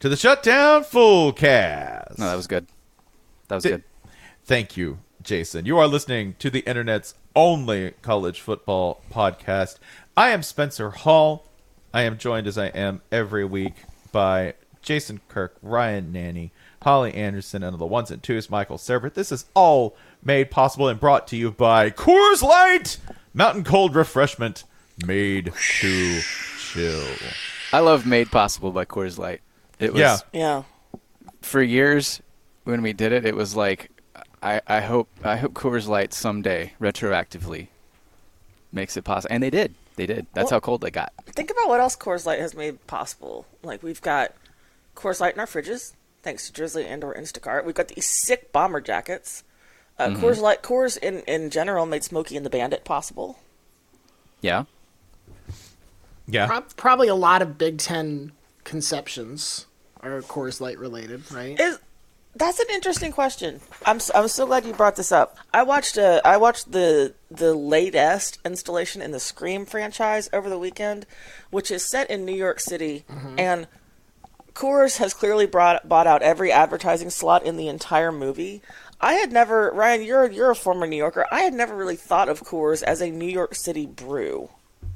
To the Shutdown Full Cast. No, that was good. That was Th- good. Thank you, Jason. You are listening to the internet's only college football podcast. I am Spencer Hall. I am joined as I am every week by Jason Kirk, Ryan Nanni, Holly Anderson, and the ones and twos, Michael Serbert. This is all made possible and brought to you by Coors Light, mountain cold refreshment made to chill. I love Made Possible by Coors Light. It was Yeah. Yeah. for years when we did it. It was like I, I hope I hope Coors Light someday retroactively makes it possible, and they did. They did. That's Well- how cold they got. Think about what else Coors Light has made possible. Like we've got Coors Light in our fridges, thanks to Drizly and or Instacart. We've got these sick bomber jackets. Uh, Mm-hmm. Coors Light, Coors in in general made Smokey and the Bandit possible. Yeah. Yeah. Prob- probably a lot of Big Ten conceptions are Coors Light related, right? Is that's an interesting question. I'm s- I'm so glad you brought this up. I watched uh, I watched the the latest installation in the Scream franchise over the weekend, which is set in New York City, and Coors has clearly brought bought out every advertising slot in the entire movie. I had never Ryan, you're you're a former New Yorker. I had never really thought of Coors as a New York City brew.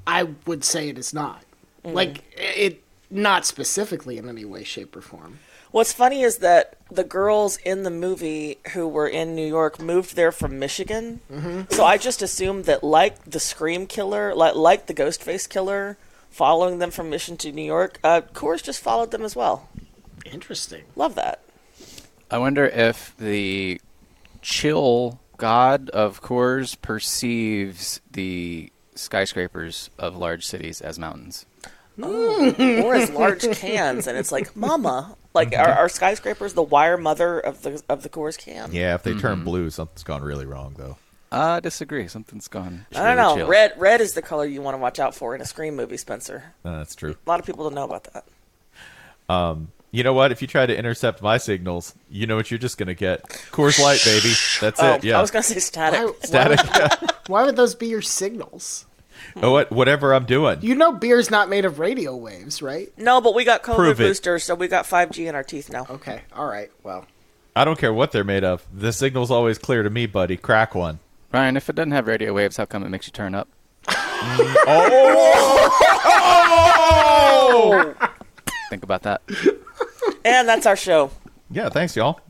I would say it is not. Like it not specifically in any way, shape, or form. What's funny is that the girls in the movie who were in New York moved there from Michigan. So I just assumed that, like the Scream Killer, like like the Ghostface Killer, following them from Mission to New York, uh, Coors just followed them as well. Interesting. Love that. I wonder if the chill god of Coors perceives the skyscrapers of large cities as mountains. Or as large cans, and it's like, Mama, like are, are skyscrapers the wire mother of the of the Coors can? Yeah, if they turn blue, something's gone really wrong, though. I disagree. Something's gone. I don't know. chill. Red red is the color you want to watch out for in a Scream movie, Spencer. Uh, that's true. A lot of people don't know about that. Um, You know what? If you try to intercept my signals, you know what you're just gonna get. Coors Light, baby. That's Oh, it. Yeah. I was gonna say static. Why, Static. Why, why would those be your signals? Oh, what? Whatever I'm doing. You know, beer's not made of radio waves, right? No, but we got COVID Prove it. boosters, so we got 5G in our teeth now. Okay. All right. Well, I don't care what they're made of. The signal's always clear to me, buddy. Crack one. Ryan, if it doesn't have radio waves, how come it makes you turn up? Oh! Think about that. And that's our show. yeah. Thanks, y'all.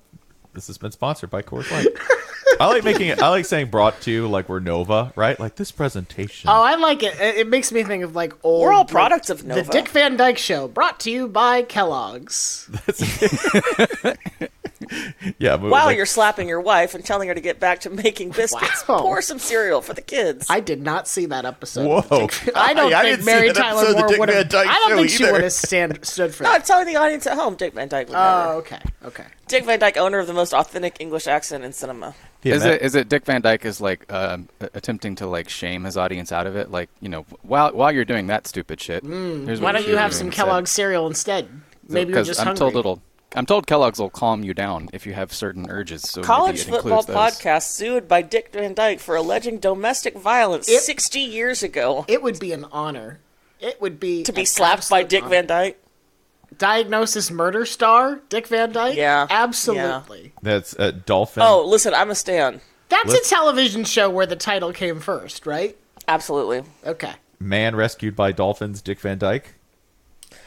This has been sponsored by Coors Light. I like making it. I like saying brought to you like we're Nova, right? Like this presentation. oh, I like it. It it makes me think of like old. We're all like, products of The Dick Van Dyke Show, brought to you by Kellogg's. yeah. but While like- you're slapping your wife and telling her to get back to making biscuits, Wow. pour some cereal for the kids. I did not see that episode. Whoa. Dick- I don't I think didn't Mary that Tyler of the Moore would have. I don't Show think she would have stood for no, I'm telling the audience at home, Dick Van Dyke would oh, never. Oh, okay, okay. Dick Van Dyke, owner of the most authentic English accent in cinema. He Is admit- it is it Dick Van Dyke is like a- attempting to like shame his audience out of it? Like you know, while while you're doing that stupid shit, here's Mm. Why what don't you have some instead. Kellogg's cereal instead? Maybe you're 'Cause just I'm hungry. told it'll. I'm told Kellogg's will calm you down if you have certain urges. So College football those. podcast sued by Dick Van Dyke for alleging domestic violence It- 60 years ago. It would be an honor. It would be to be slapped by Dick honor. Van Dyke. Diagnosis murder star Dick Van Dyke. Yeah. absolutely. That's uh, Dolphin. Oh, listen, I'm a stan. That's Let's- a television show where the title came first, right? Absolutely. Okay. Man rescued by dolphins, Dick Van Dyke.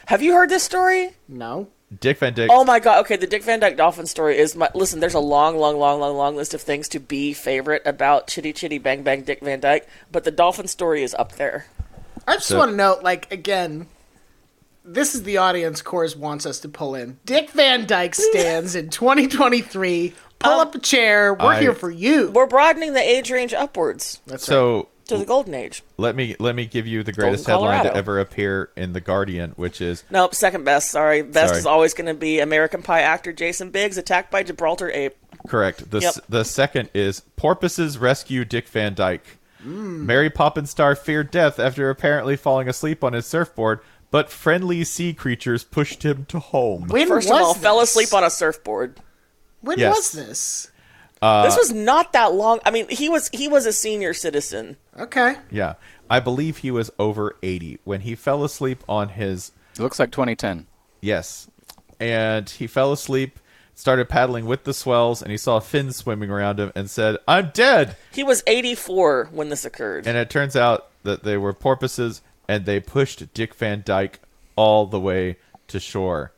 Have you heard this story? No. Dick Van Dyke. Oh my god. Okay, the Dick Van Dyke Dolphin story is my. Listen, there's a long, long, long, long, long list of things to be favorite about Chitty Chitty Bang Bang Dick Van Dyke, but the Dolphin story is up there. I just So- want to note, like, again, this is the audience Coors wants us to pull in. Dick Van Dyke stands in 2023. Pull Um, up a chair. We're I- here for you. We're broadening the age range upwards That's right. so to the golden age. let me let me give you the greatest Golden headline to ever appear in the Guardian, which is Nope, second best. Sorry, best Sorry. is always going to be American Pie actor Jason Biggs attacked by Gibraltar ape. correct. The s Yep. the second is porpoises rescue Dick Van Dyke. Mary Poppins star feared death after apparently falling asleep on his surfboard, but friendly sea creatures pushed him to home. when First was of all, this? fell asleep on a surfboard. When Yes. was this? Uh, this was not that long. I mean, he was he was a senior citizen. Okay. Yeah, I believe he was over eighty when he fell asleep on his It looks like 2010. Yes. And he fell asleep, started paddling with the swells, and he saw fins swimming around him and said, I'm dead. He was 84 when this occurred. And it turns out that they were porpoises and they pushed Dick Van Dyke all the way to shore.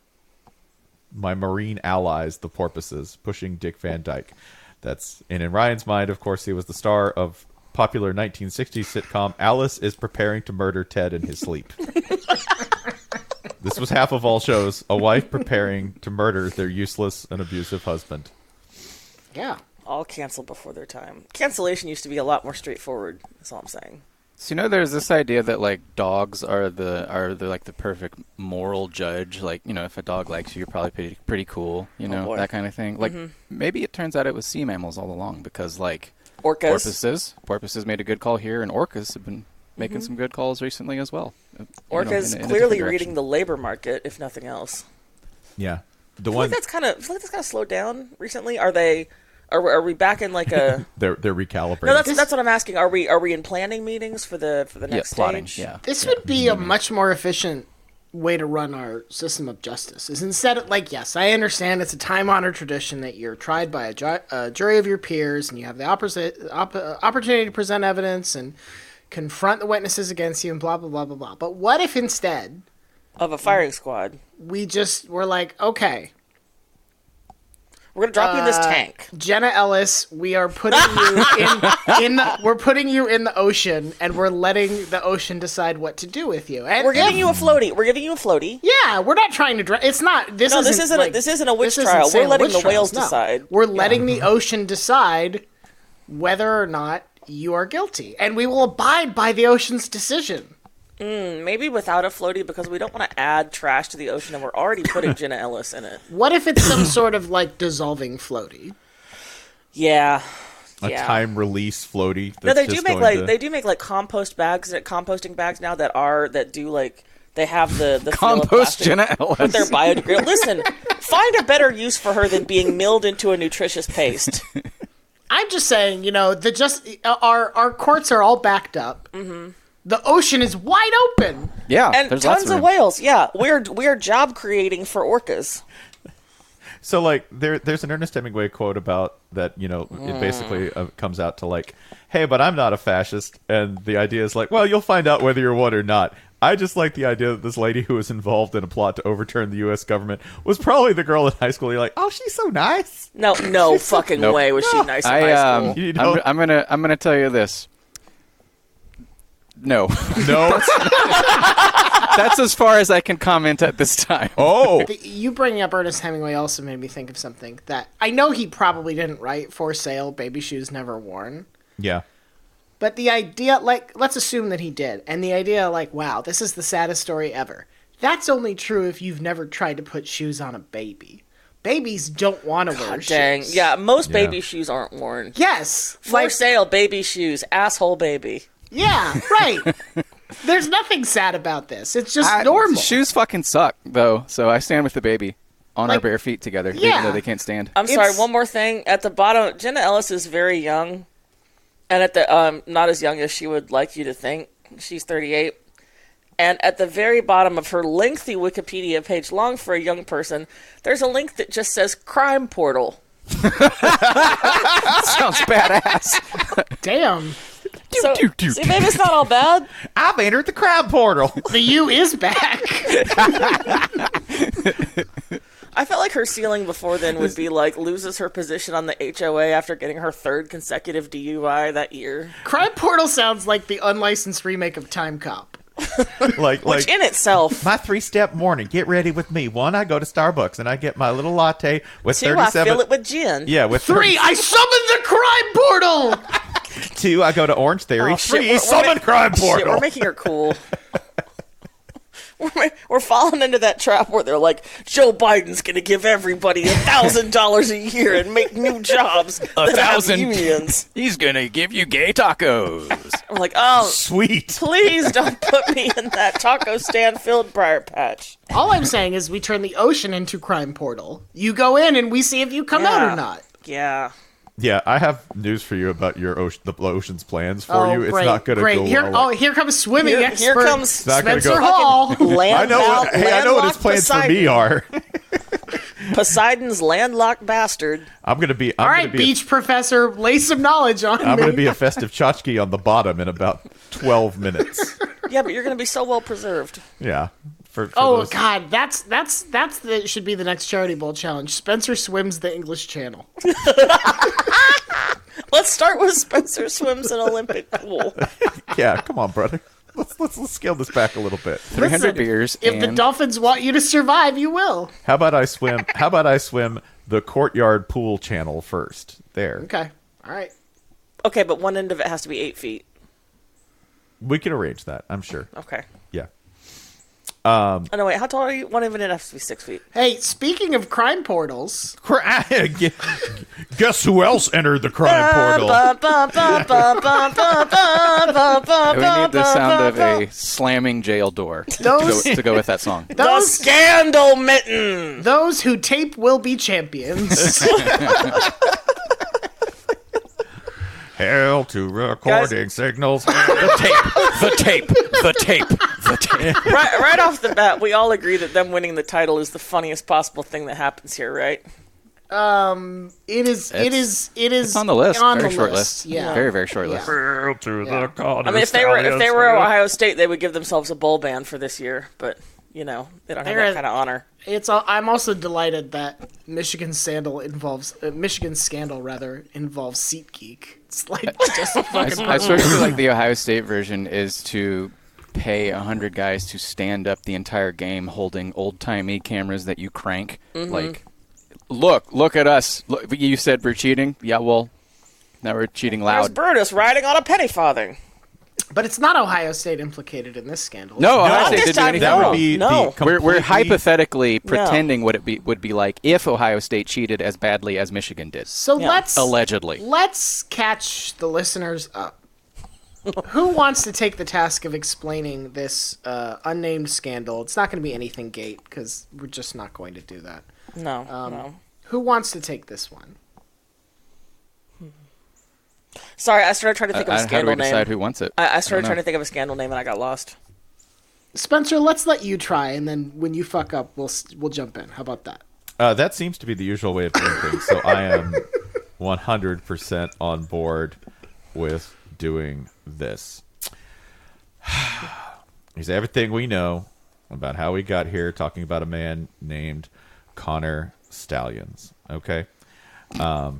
My marine allies, the porpoises, pushing Dick Van Dyke. That's and in Ryan's mind, of course, he was the star of popular 1960s sitcom Alice is preparing to murder Ted in his sleep. this was half of all shows: a wife preparing to murder their useless and abusive husband. Yeah. all canceled before their time. Cancellation used to be a lot more straightforward. That's all I'm saying. So you know, there's this idea that like dogs are the are the like the perfect moral judge. Like you know, if a dog likes you, you're probably pretty pretty cool. You know boy. that kind of thing. Like maybe it turns out it was sea mammals all along because like Orcas. porpoises, porpoises made a good call here, and orcas have been making some good calls recently as well. uh, you know, Orcas in a- in a clearly different reading direction. the labor market, if nothing else. Yeah, the I feel one like that's kind of. I feel like that's kind of slowed down recently. Are they? Are, we- are we back in like a? they're they're recalibrating. no, that's that's what I'm asking. Are we are we in planning meetings for the for the next yeah, next plotting. stage? Yeah, This would be a much more efficient way to run our system of justice. Is instead of like, yes, I understand it's a time-honored tradition that you're tried by a, ju- a jury of your peers, and you have the opposite, op- uh, opportunity to present evidence and confront the witnesses against you, and blah blah blah blah blah. But what if instead Of a firing squad. we just were like, okay, We're gonna drop you in this Uh, tank. Jenna Ellis, we are putting you in in the we're putting you in the ocean, and we're letting the ocean decide what to do with you. And We're giving you a floaty. We're giving you a floaty. Yeah, we're not trying to. Dra- it's not. This No, isn't. this isn't a- this isn't a witch trial. We're letting the whales trials, no. decide. We're letting the ocean decide whether or not you are guilty, and we will abide by the ocean's decision. Maybe without a floaty because we don't want to add trash to the ocean, and we're already putting Jenna Ellis in it. What if it's some sort of like dissolving floaty? Yeah. a yeah. time release floaty. No, they do make like to- they do make like compost bags, uh, composting bags now that are that do like they have the the compost Jenna Ellis. but they're biodegradable. Listen, find a better use for her than being milled into a nutritious paste. I'm just saying, you know, the just our our courts are all backed up. Mm-hmm. The ocean is wide open. yeah, And there's lots tons of, of whales. Yeah, we're we're job creating for orcas. So like there there's an Ernest Hemingway quote about that, you know, it basically uh, comes out to like, "Hey, but I'm not a fascist." And the idea is like, "Well, you'll find out whether you're one or not." I just like the idea that this lady who was involved in a plot to overturn the US government was probably the girl in high school. You're like, "Oh, she's so nice." No, no fucking Nope. way was she nice in I high um, school. You I'm, I'm gonna I'm gonna tell you this. No, No. that's as far as I can comment at this time. oh. The- You bringing up Ernest Hemingway also made me think of something that I know he probably didn't write for sale, baby shoes never worn. Yeah. But the idea, like, let's assume that he did, and the idea, like, wow, this is the saddest story ever. That's only true if you've never tried to put shoes on a baby. babies don't want to wear dang. shoes. Yeah, most Yeah. baby shoes aren't worn. Yes. For like- sale, baby shoes, asshole baby. Yeah, right. There's nothing sad about this. It's just I- normal. Shoes fucking suck though, so I stand with the baby on our bare feet together, Yeah. even though they can't stand. I'm sorry. One more thing. At the bottom, Jenna Ellis is very young, and at the um, not as young as she would like you to think. She's 38, and at the very bottom of her lengthy Wikipedia page, long for a young person, there's a link that just says "Crime Portal." Sounds badass. Damn. So, see, maybe it's not all bad. I've entered the crowd portal. The U is back. I felt like her ceiling before then would be like loses her position on the HOA after getting her third consecutive DUI that year, Crime Portal sounds like the unlicensed remake of Time Cop. like, which in itself. my three-step morning. Get ready with me. One, I go to Starbucks and I get my little latte with Two, I fill it with gin. yeah, with Three, I summon the crime portal. Two, I go to Orange Theory. Oh, shit, Three, we're- we're summon ma- crime Shit, portal. we're making her cool. we're, we're falling into that trap where they're like, Joe Biden's going to give everybody a thousand dollars a year and make new jobs A thousand? have unions. He's gonna give you gay tacos. I'm like, oh, Sweet. please don't put me in that taco stand filled briar patch. All I'm saying is we turn the ocean into Crime Portal. You go in and we see if you come out or not. Yeah. Yeah, I have news for you about your ocean, the ocean's plans for oh, you. It's great, not going to great. go Here, well. oh, here comes swimming Here- expert here comes- Spencer go- Hall. I know. What, hey, I know what his plans for me are. Poseidon's landlocked bastard. I'm going to be. I'm All gonna right, be a- beach professor, lay some knowledge on I'm going to be a festive tchotchke on the bottom in about 12 minutes. Yeah, but you're going to be so well preserved. Yeah. For, for Oh those- God, that's that's that's the should be the next charity bowl challenge. Spencer swims the English Channel. Let's start with Spencer swims an Olympic pool. Yeah, come on, brother. Let's, let's let's scale this back a little bit. 300 Listen, beers. If the dolphins want you to survive, you will. How about I swim? How about I swim the courtyard pool channel first? There, Okay. All right. Okay, but one end of it has to be eight feet. we can arrange that. I'm sure. Okay. Yeah. Oh no, wait. How tall are you? One end of it has to be six feet. Hey, speaking of crime portals, Guess who else entered the crime portal? we need the sound of a slamming jail door to go, to go with that song. The those scandal mitten. those who tape will be champions. Hell to recording signals. the tape, the tape, the tape. right, right off the bat, we all agree that them winning the title is the funniest possible thing that happens here, right? um, it is. it It's- is. It is It's on the list. On very the short list. list. Yeah. Very, very short Yeah. list. Hell to the I mean, if they were if they were Ohio State, they would give themselves a bowl ban for this year, but you know they don't have They're that a- kind of honor. It's. al- I'm also delighted that Michigan scandal involves uh, Michigan scandal rather involves SeatGeek. It's like just a I, fucking. I sort of feel like the Ohio State version is to pay a hundred guys to stand up the entire game holding old timey cameras that you crank. Mm-hmm. Like, look, look at us. Look, you said we're cheating. Yeah, well, now we're cheating There's loud. Brutus riding on a penny farthing. But it's not Ohio State implicated in this scandal. No, Ohio State didn't do anything that no. would wrong. be No. We're, we're hypothetically pretending what it be, would be like if Ohio State cheated as badly as Michigan did. So Yeah. let's Allegedly. Let's catch the listeners up. Who wants to take the task of explaining this uh, unnamed scandal? It's not going to be anything gate because we're just not going to do that. No, Um, no. Who wants to take this one? Sorry, I started trying to Uh, think of a scandal how do scandal we decide name. who wants it? I, I started know. trying to think of a scandal name and I got lost. Spencer, let's let you try, and then when you fuck up, we'll we'll jump in. How about that? Uh, that seems to be the usual way of doing things. So I am 100% on board with doing this. Here's everything we know about how we got here, talking about a man named Connor Stalions. Okay. Um,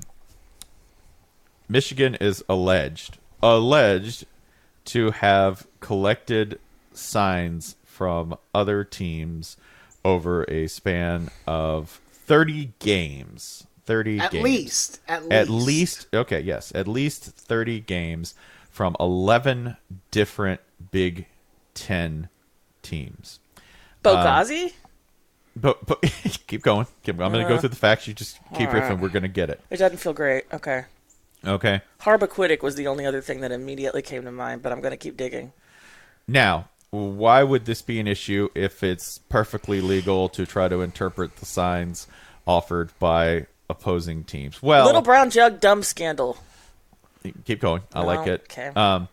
Michigan is alleged alleged to have collected signs from other teams over a span of 30 games. 30 At games. least, at least, At least, okay, yes, at least 30 games from 11 different Big 10 teams. Bogazi? but um, but keep going. Keep, I'm going to go uh-huh. through the facts. You just keep riffing. We're going to get it. It doesn't feel great. Okay. Okay. Harbaquitic was the only other thing that immediately came to mind, but I'm going to keep digging. Now, why would this be an issue if it's perfectly legal to try to interpret the signs offered by opposing teams? Well, Little brown jug dumb scandal. Keep going. I like it. okay. Um,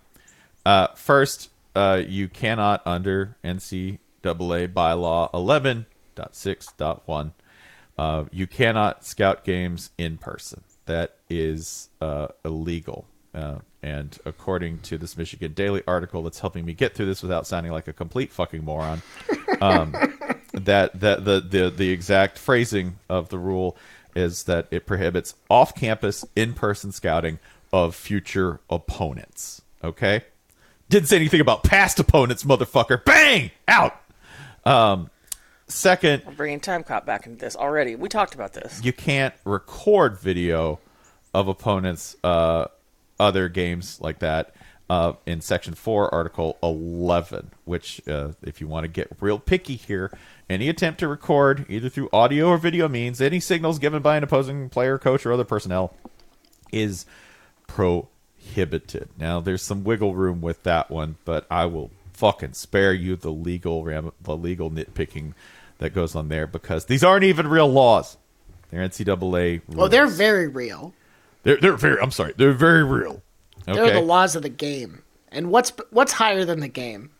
uh, first, uh, you cannot under NCAA bylaw 11.6.1. Uh, you cannot scout games in person. That is uh, illegal. Uh, and according to this Michigan Daily article that's helping me get through this without sounding like a complete fucking moron, um, that that the, the the exact phrasing of the rule is that it prohibits off-campus in-person scouting of future opponents. Okay, didn't say anything about past opponents, motherfucker. Bang out. Um, second, I'm bringing Time Cop back into this already. We talked about this. you can't record video of opponents' uh, other games like that uh, in Section 4, Article 11, which, uh, if you want to get real picky here, any attempt to record, either through audio or video means, any signals given by an opposing player, coach, or other personnel is prohibited. Now, there's some wiggle room with that one, but I will fucking spare you the legal ram- the legal nitpicking that goes on there because these aren't even real laws. They're NCAA rules. Oh, they're very real. They're they're very. I'm sorry. They're very real. Okay. They're the laws of the game. And what's what's higher than the game?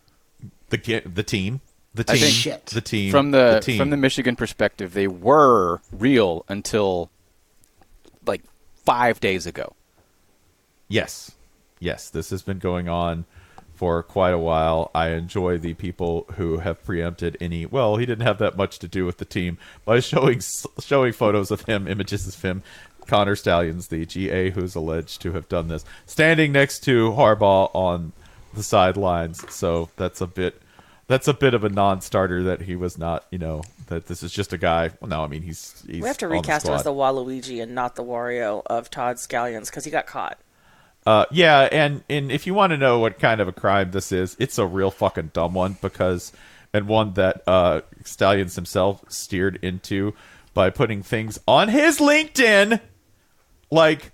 the ga- the team. The team. think- Shit. The team. From the, team. from the Michigan perspective, they were real until like five days ago. Yes. Yes. This has been going on for quite a while. I enjoy the people who have preempted any. Well, he didn't have that much to do with the team by showing showing photos of him, images of him, Connor Stalions, the GA who's alleged to have done this, standing next to Harbaugh on the sidelines. So that's a bit. That's a bit of a non-starter that he was not, you know, that this is just a guy. Well, no, I mean he's. he's We have to recast him as the Waluigi and not the Wario of Todd Scallions because he got caught. Uh, yeah, and and if you want to know what kind of a crime this is, it's a real fucking dumb one because, and one that uh, Stalions himself steered into by putting things on his LinkedIn, like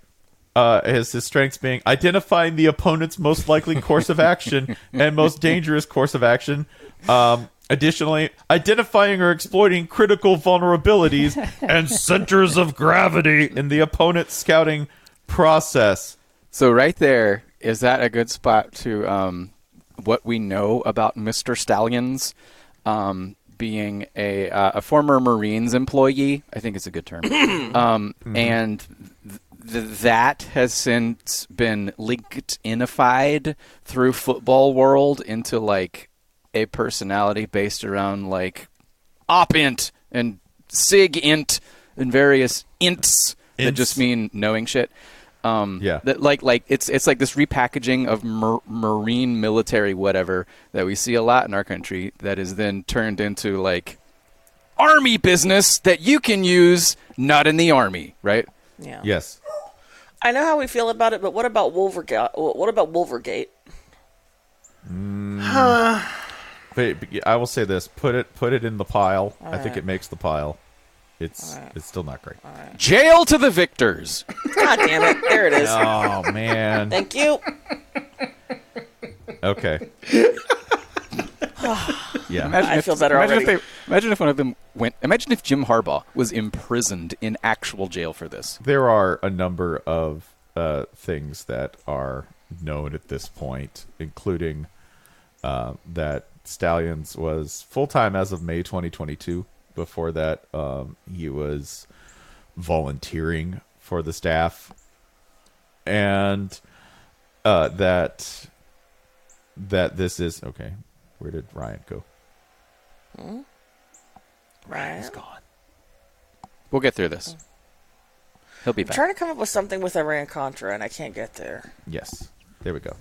uh, his his strengths being identifying the opponent's most likely course of action and most dangerous course of action. Um, additionally, identifying or exploiting critical vulnerabilities and centers of gravity in the opponent's scouting process. So right there is that a good spot to um, what we know about Mr. Stalions um, being a uh, a former Marines employee. I think it's a good term. um, And th- th- that has since been LinkedInified through football world into like a personality based around like opint and sigint and various ints that just mean knowing shit. Um, Yeah. That like like it's it's like this repackaging of mar- marine military whatever that we see a lot in our country that is then turned into like army business that you can use not in the army, right? Yeah. Yes. I know how we feel about it, but what about Wolvergate? What about Wolvergate? But, but I will say this: put it put it in the pile. I think it makes the pile. It's it's still not great. Jail to the victors. God damn it! There it is. Oh man. Thank you. Okay. yeah. Imagine I if, feel better imagine already. If they, imagine if one of them went. Imagine if Jim Harbaugh was imprisoned in actual jail for this. There are a number of uh, things that are known at this point, including uh, that Stalions was full time as of May 2022. Before that, um, he was volunteering for the staff, and uh, that that this is okay. Where did Ryan go? Right. We'll get through this. He'll be I'm back. trying to come up with something with Iran Contra, and I can't get there. Yes, there we go.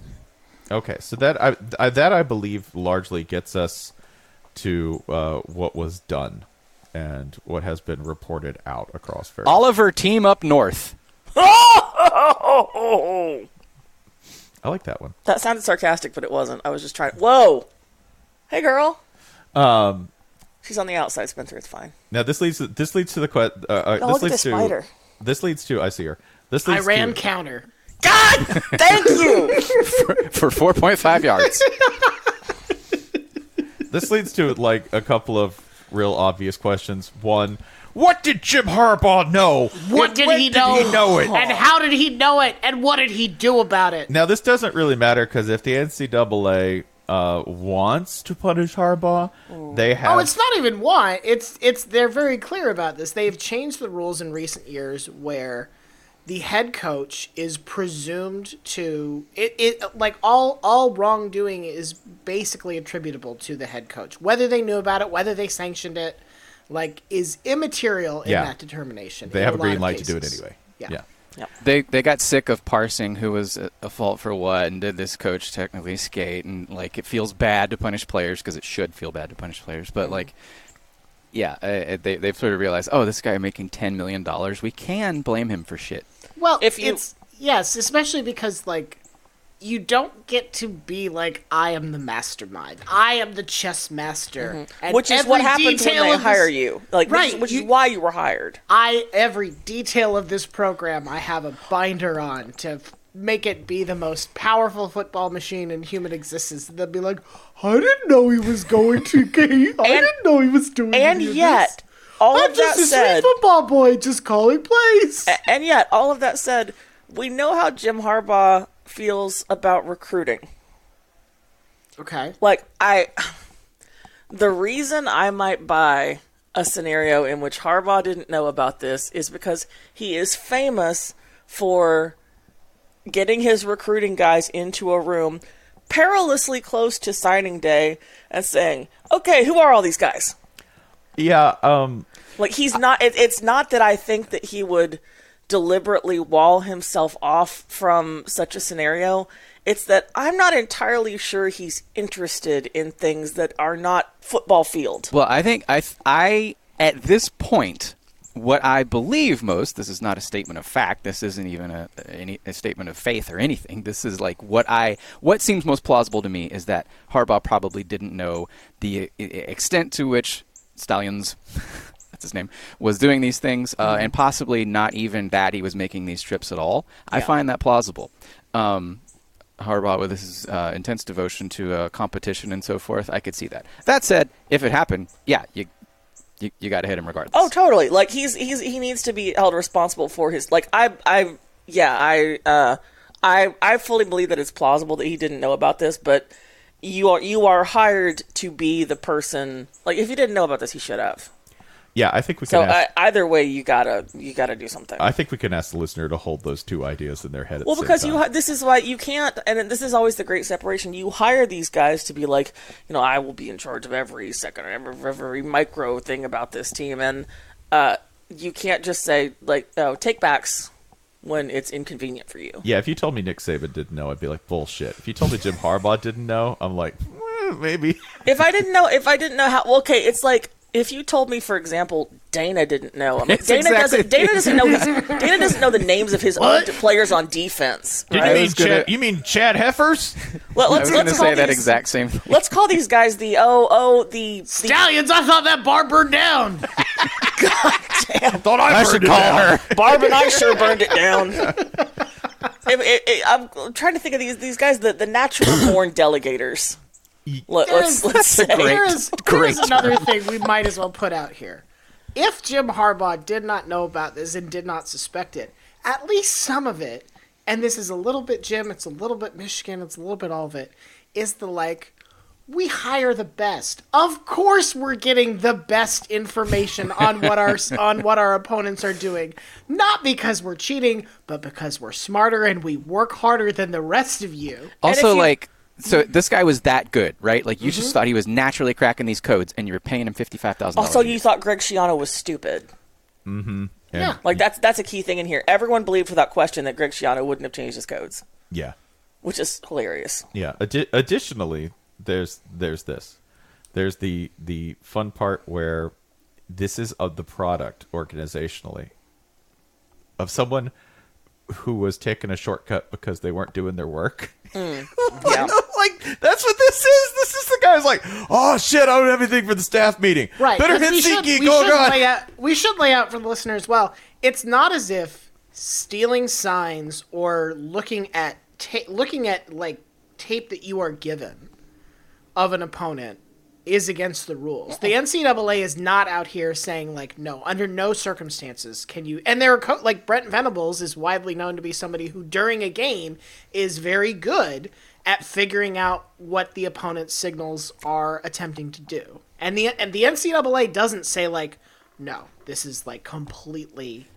Okay, so that I, I that I believe largely gets us to uh, what was done and what has been reported out across various. Oliver team up north. Oh, I like that one. that sounded sarcastic, but it wasn't. I was just trying. Whoa, hey girl. Um, She's on the outside, Spencer. It's fine. Now this leads this leads to the que- uh, uh, Oh, this leads this to spider. this leads to I see her. This leads. I leads ran to, counter. God, thank you. for 4.5 yards. this leads to like a couple of real obvious questions. One, what did Jim Harbaugh know? What did he know? he know it? And how did he know it? And what did he do about it? Now this doesn't really matter because if the NCAA uh, wants to punish Harbaugh, they have. Oh, it's not even one. It's it's they're very clear about this. They've changed the rules in recent years where the head coach is presumed to it, it like all all wrongdoing is basically attributable to the head coach. Whether they knew about it, whether they sanctioned it, like is immaterial in Yeah. that determination. they have a lot green of light to do it anyway. Yeah. yeah. They they got sick of parsing who was a, a fault for what, and did this coach technically skate? And like, it feels bad to punish players because it should feel bad to punish players. But mm-hmm. like, yeah, uh, they they've sort of realized, oh, this guy making ten million dollars, we can blame him for shit. Well, If you- it's yes, especially because like you don't get to be like I am the mastermind. I am the chess master. Mm-hmm. Which is what every happens when they of this- hire you. Like, Right, Which, which you- is why you were hired. I every detail of this program I have a binder on to f- make it be the most powerful football machine in human existence. They'll be like, I didn't know he was going to. I And- didn't know he was doing And yet, this. all I'm of that a said, football boy just calling plays. and yet, all of that said, we know how Jim Harbaugh feels about recruiting. okay. Like I, the reason I might buy a scenario in which Harbaugh didn't know about this is because he is famous for getting his recruiting guys into a room perilously close to signing day and saying, "Okay, who are all these guys?" Yeah. Um. Like he's not. It, it's not that I think that he would deliberately wall himself off from such a scenario. It's that I'm not entirely sure he's interested in things that are not football field. Well, I think I, th- I at this point, what I believe most. This is not a statement of fact. This isn't even a any a statement of faith or anything. This is like what I what seems most plausible to me is that Harbaugh probably didn't know the extent to which Stalions. That's his name. Was doing these things, uh, and possibly not even that he was making these trips at all. I find that plausible. Um, Harbaugh with his uh, intense devotion to uh, competition and so forth. I could see that. That said, if it happened, yeah, you you, you got to hit him regardless. Oh, totally. Like he's he's he needs to be held responsible for his like I I yeah I uh I I fully believe that it's plausible that he didn't know about this, but you are you are hired to be the person like if you didn't know about this, he should have. Yeah. I think we So can. ask, uh, either way, you gotta you gotta do something. I think we can ask the listener to hold those two ideas in their head. At Well, the because you this is why you can't, and this is always the great separation. You hire these guys to be like, you know, I will be in charge of every second, every, every micro thing about this team, and uh, you can't just say like, oh, take backs when it's inconvenient for you. Yeah, if you told me Nick Saban didn't know, I'd be like bullshit. If you told me Jim Harbaugh didn't know, I'm like eh, maybe. If I didn't know, if I didn't know how, well, okay, it's like if you told me, for example, Dana didn't know. I'm like, Dana exactly- doesn't. Dana doesn't know. His, Dana doesn't know the names of his own players on defense. Right? you mean was gonna- Chad? You mean Chad Heifers? Let, I us was going to let's call say that exact same thing. Let's call these guys the oh oh the, the Stallions, I thought that bar burned down. God Thought I, should call her. Barb and I sure burned it down. It- it- it- I'm trying to think of these these guys, the, the natural born delegators. Let, us let's say. There is, there is great another thing we might as well put out here. If Jim Harbaugh did not know about this and did not suspect it, at least some of it, and this is a little bit Jim, it's a little bit Michigan, it's a little bit all of it, is the like, we hire the best. Of course, we're getting the best information on what our on what our opponents are doing, not because we're cheating, but because we're smarter and we work harder than the rest of you. Also, you- like, so this guy was that good, right? Like, you just mm-hmm. thought he was naturally cracking these codes, and you were paying him fifty-five thousand. Also, you thought Greg Schiano was stupid. Mm-hmm. And- Yeah. Like that's that's a key thing in here. Everyone believed without question that Greg Schiano wouldn't have changed his codes, Yeah. which is hilarious. Yeah. Addi- additionally, there's there's this. There's the the fun part where this is of the product organizationally of someone who was taking a shortcut because they weren't doing their work. Hmm. Yeah. like that's what this is. This is the guy who's like, oh shit, I don't have anything for the staff meeting. Right. Better hit we should- SeatGeek. we Oh should lay out- we should lay out for the listener as well. It's not as if stealing signs or looking at ta- looking at like tape that you are given of an opponent is against the rules. The NCAA is not out here saying like no, under no circumstances can you. And there are co- like Brent Venables is widely known to be somebody who during a game is very good at figuring out what the opponent's signals are attempting to do. And the and the NCAA doesn't say like no, this is like completely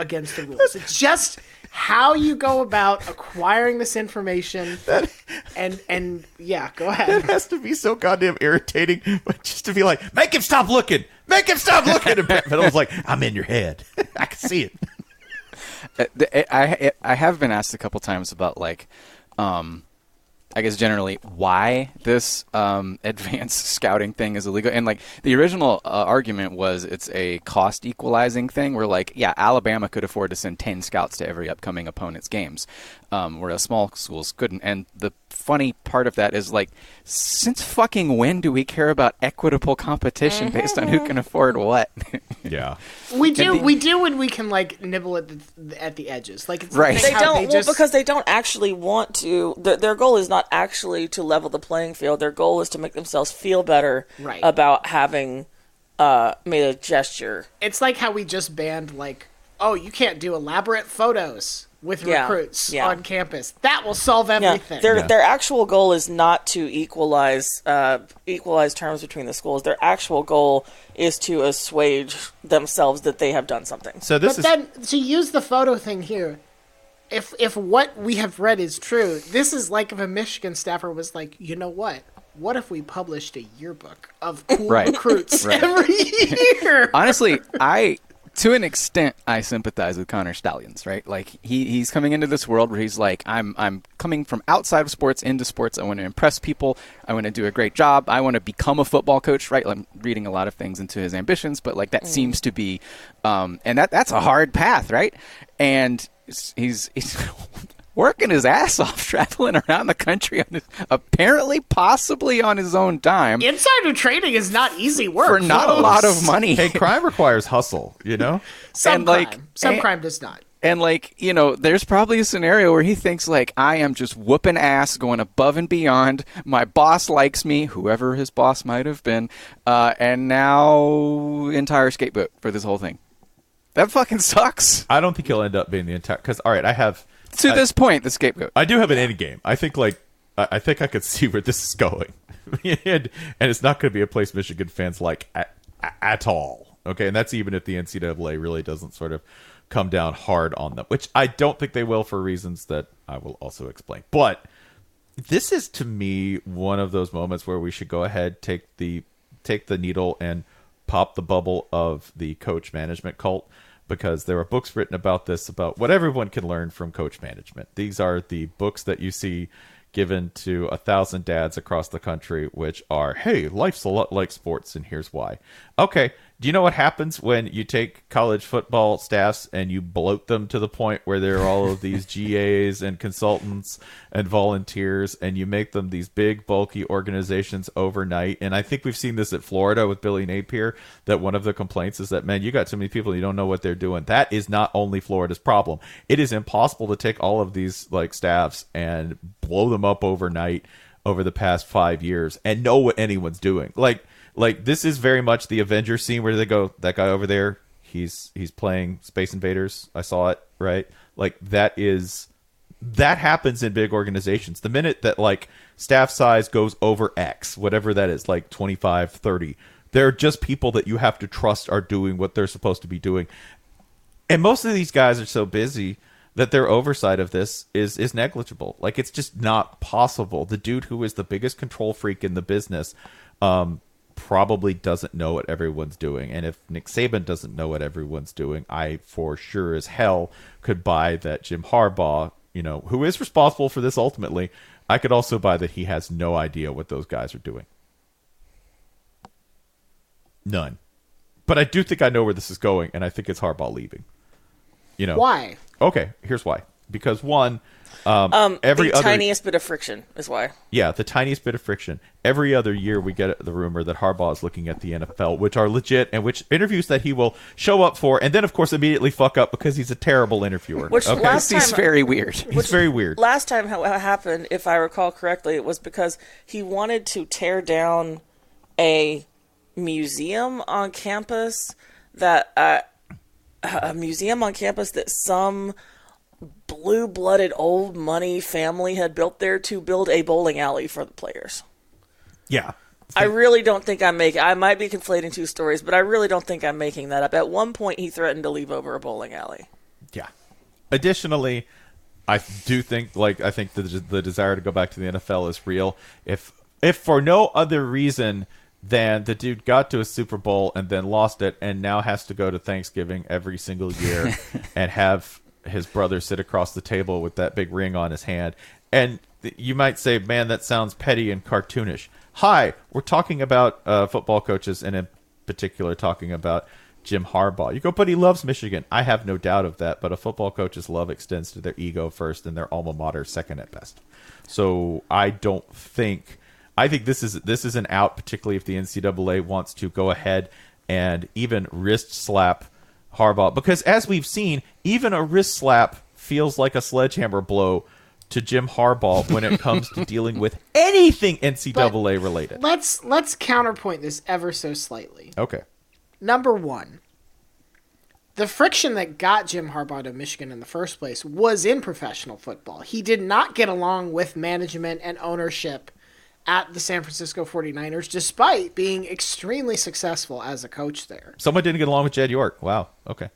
against the rules. It's just how you go about acquiring this information and and yeah, go ahead. It has to be so goddamn irritating, but just to be like, make him stop looking, make him stop looking. And Brent Venables like, I'm in your head, I can see it. Uh, I I have been asked a couple times about like, um, I guess generally why this um, advanced scouting thing is illegal, and like the original uh, argument was it's a cost equalizing thing. Where like, yeah, Alabama could afford to send ten scouts to every upcoming opponent's games, um, whereas small schools couldn't. And the funny part of that is like, since fucking when do we care about equitable competition based on who can afford what? Yeah, We do the- we do when we can like nibble at the at the edges. Like it's Right. like They don't they well, just- because they don't actually want to. Their, their goal is not actually to level the playing field. Their goal is to make themselves feel better Right. about having uh, made a gesture. it's like how we just banned like oh you can't do elaborate photos with Yeah, recruits yeah. on campus. That will solve Yeah, everything. their Yeah. their actual goal is not to equalize uh, equalize terms between the schools. Their actual goal is to assuage themselves that they have done something. so this but is then to use the photo thing here, if if what we have read is true, this is like if a Michigan staffer was like, you know what? What if we published a yearbook of cool Right. recruits Right. every year? honestly, I to an extent I sympathize with Connor Stalions, right? Like he, he's coming into this world where he's like, I'm I'm coming from outside of sports into sports. I want to impress people. I want to do a great job. I want to become a football coach, right? I'm reading a lot of things into his ambitions, but like that seems to be, um, and that that's a hard path, right? And he's he's working his ass off, traveling around the country on his, apparently, possibly on his own dime Insider trading is not easy work for not a lot of money. hey, crime requires hustle. You know, Some and, like, crime, some and- crime does not. And like, you know, there's probably a scenario where he thinks like I am just whooping ass, going above and beyond. My boss likes me, whoever his boss might have been, uh, and now entire skate scapegoat for this whole thing. That fucking sucks. I don't think he'll end up being the entire. Because all right, I have To I- this point, the scapegoat. I do have an end game. I think like I I think I could see where this is going, and, and it's not going to be a place Michigan fans like at, at all. Okay, and that's even if the NCAA really doesn't sort of come down hard on them, which I don't think they will for reasons that I will also explain. But this is to me one of those moments where we should go ahead take the take the needle and pop the bubble of the coach management cult because there are books written about this about what everyone can learn from coach management. These are the books that you see given to a thousand dads across the country which are hey life's a lot like sports and here's why okay do you know what happens when you take college football staffs and you bloat them to the point where there are all of these GAs and consultants and volunteers and you make them these big bulky organizations overnight? And I think we've seen this at Florida with Billy Napier that one of the complaints is that man, you got too many people you don't know what they're doing. That is not only Florida's problem. It is impossible to take all of these like staffs and blow them up overnight over the past 5 years and know what anyone's doing. Like like this is very much the Avengers scene where they go that guy over there he's he's playing Space Invaders. I saw it right? Like that is that happens in big organizations. The minute that like staff size goes over X whatever that is like 25 30 they're just people that you have to trust are doing what they're supposed to be doing. And most of these guys are so busy that their oversight of this is is negligible. Like it's just not possible. The dude who is the biggest control freak in the business um, probably doesn't know what everyone's doing. And if Nick Saban doesn't know what everyone's doing, I for sure as hell could buy that Jim Harbaugh, you know, who is responsible for this ultimately, I could also buy that he has no idea what those guys are doing. None. But I do think I know where this is going, and I think it's Harbaugh leaving. You know Why? Okay, here's why. because one, um, every the other tiniest bit of friction is why. yeah, the tiniest bit of friction. Every other year, we get the rumor that Harbaugh is looking at the NFL, which are legit, and which interviews that he will show up for, and then of course immediately fuck up because he's a terrible interviewer. Which okay? last He's time- very weird. he's very weird. Last time how it happened, if I recall correctly, it was because he wanted to tear down a museum on campus that uh, a museum on campus that some blue-blooded old money family had built there to build a bowling alley for the players. yeah, I really don't think I'm making. I might be conflating two stories, but I really don't think I'm making that up. At one point, he threatened to leave over a bowling alley. Yeah. Additionally, I do think like I think the the desire to go back to the NFL is real. If if for no other reason than the dude got to a Super Bowl and then lost it and now has to go to Thanksgiving every single year and have his brother sit across the table with that big ring on his hand. And you might say, "Man, that sounds petty and cartoonish." Hi, we're talking about uh, football coaches and in particular talking about Jim Harbaugh. You go, but he loves Michigan. I have no doubt of that. But a football coach's love extends to their ego first and their alma mater second at best. So I don't think. I think this is this is an out, particularly if the NCAA wants to go ahead and even wrist slap Harbaugh, because as we've seen, even a wrist slap feels like a sledgehammer blow to Jim Harbaugh when it comes to dealing with anything NCAA related. Let's let's counterpoint this ever so slightly. Okay. Number one, the friction that got Jim Harbaugh to Michigan in the first place was in professional football. He did not get along with management and ownership at the San Francisco 49ers, despite being extremely successful as a coach there. Someone didn't get along with Jed York. Wow. Okay.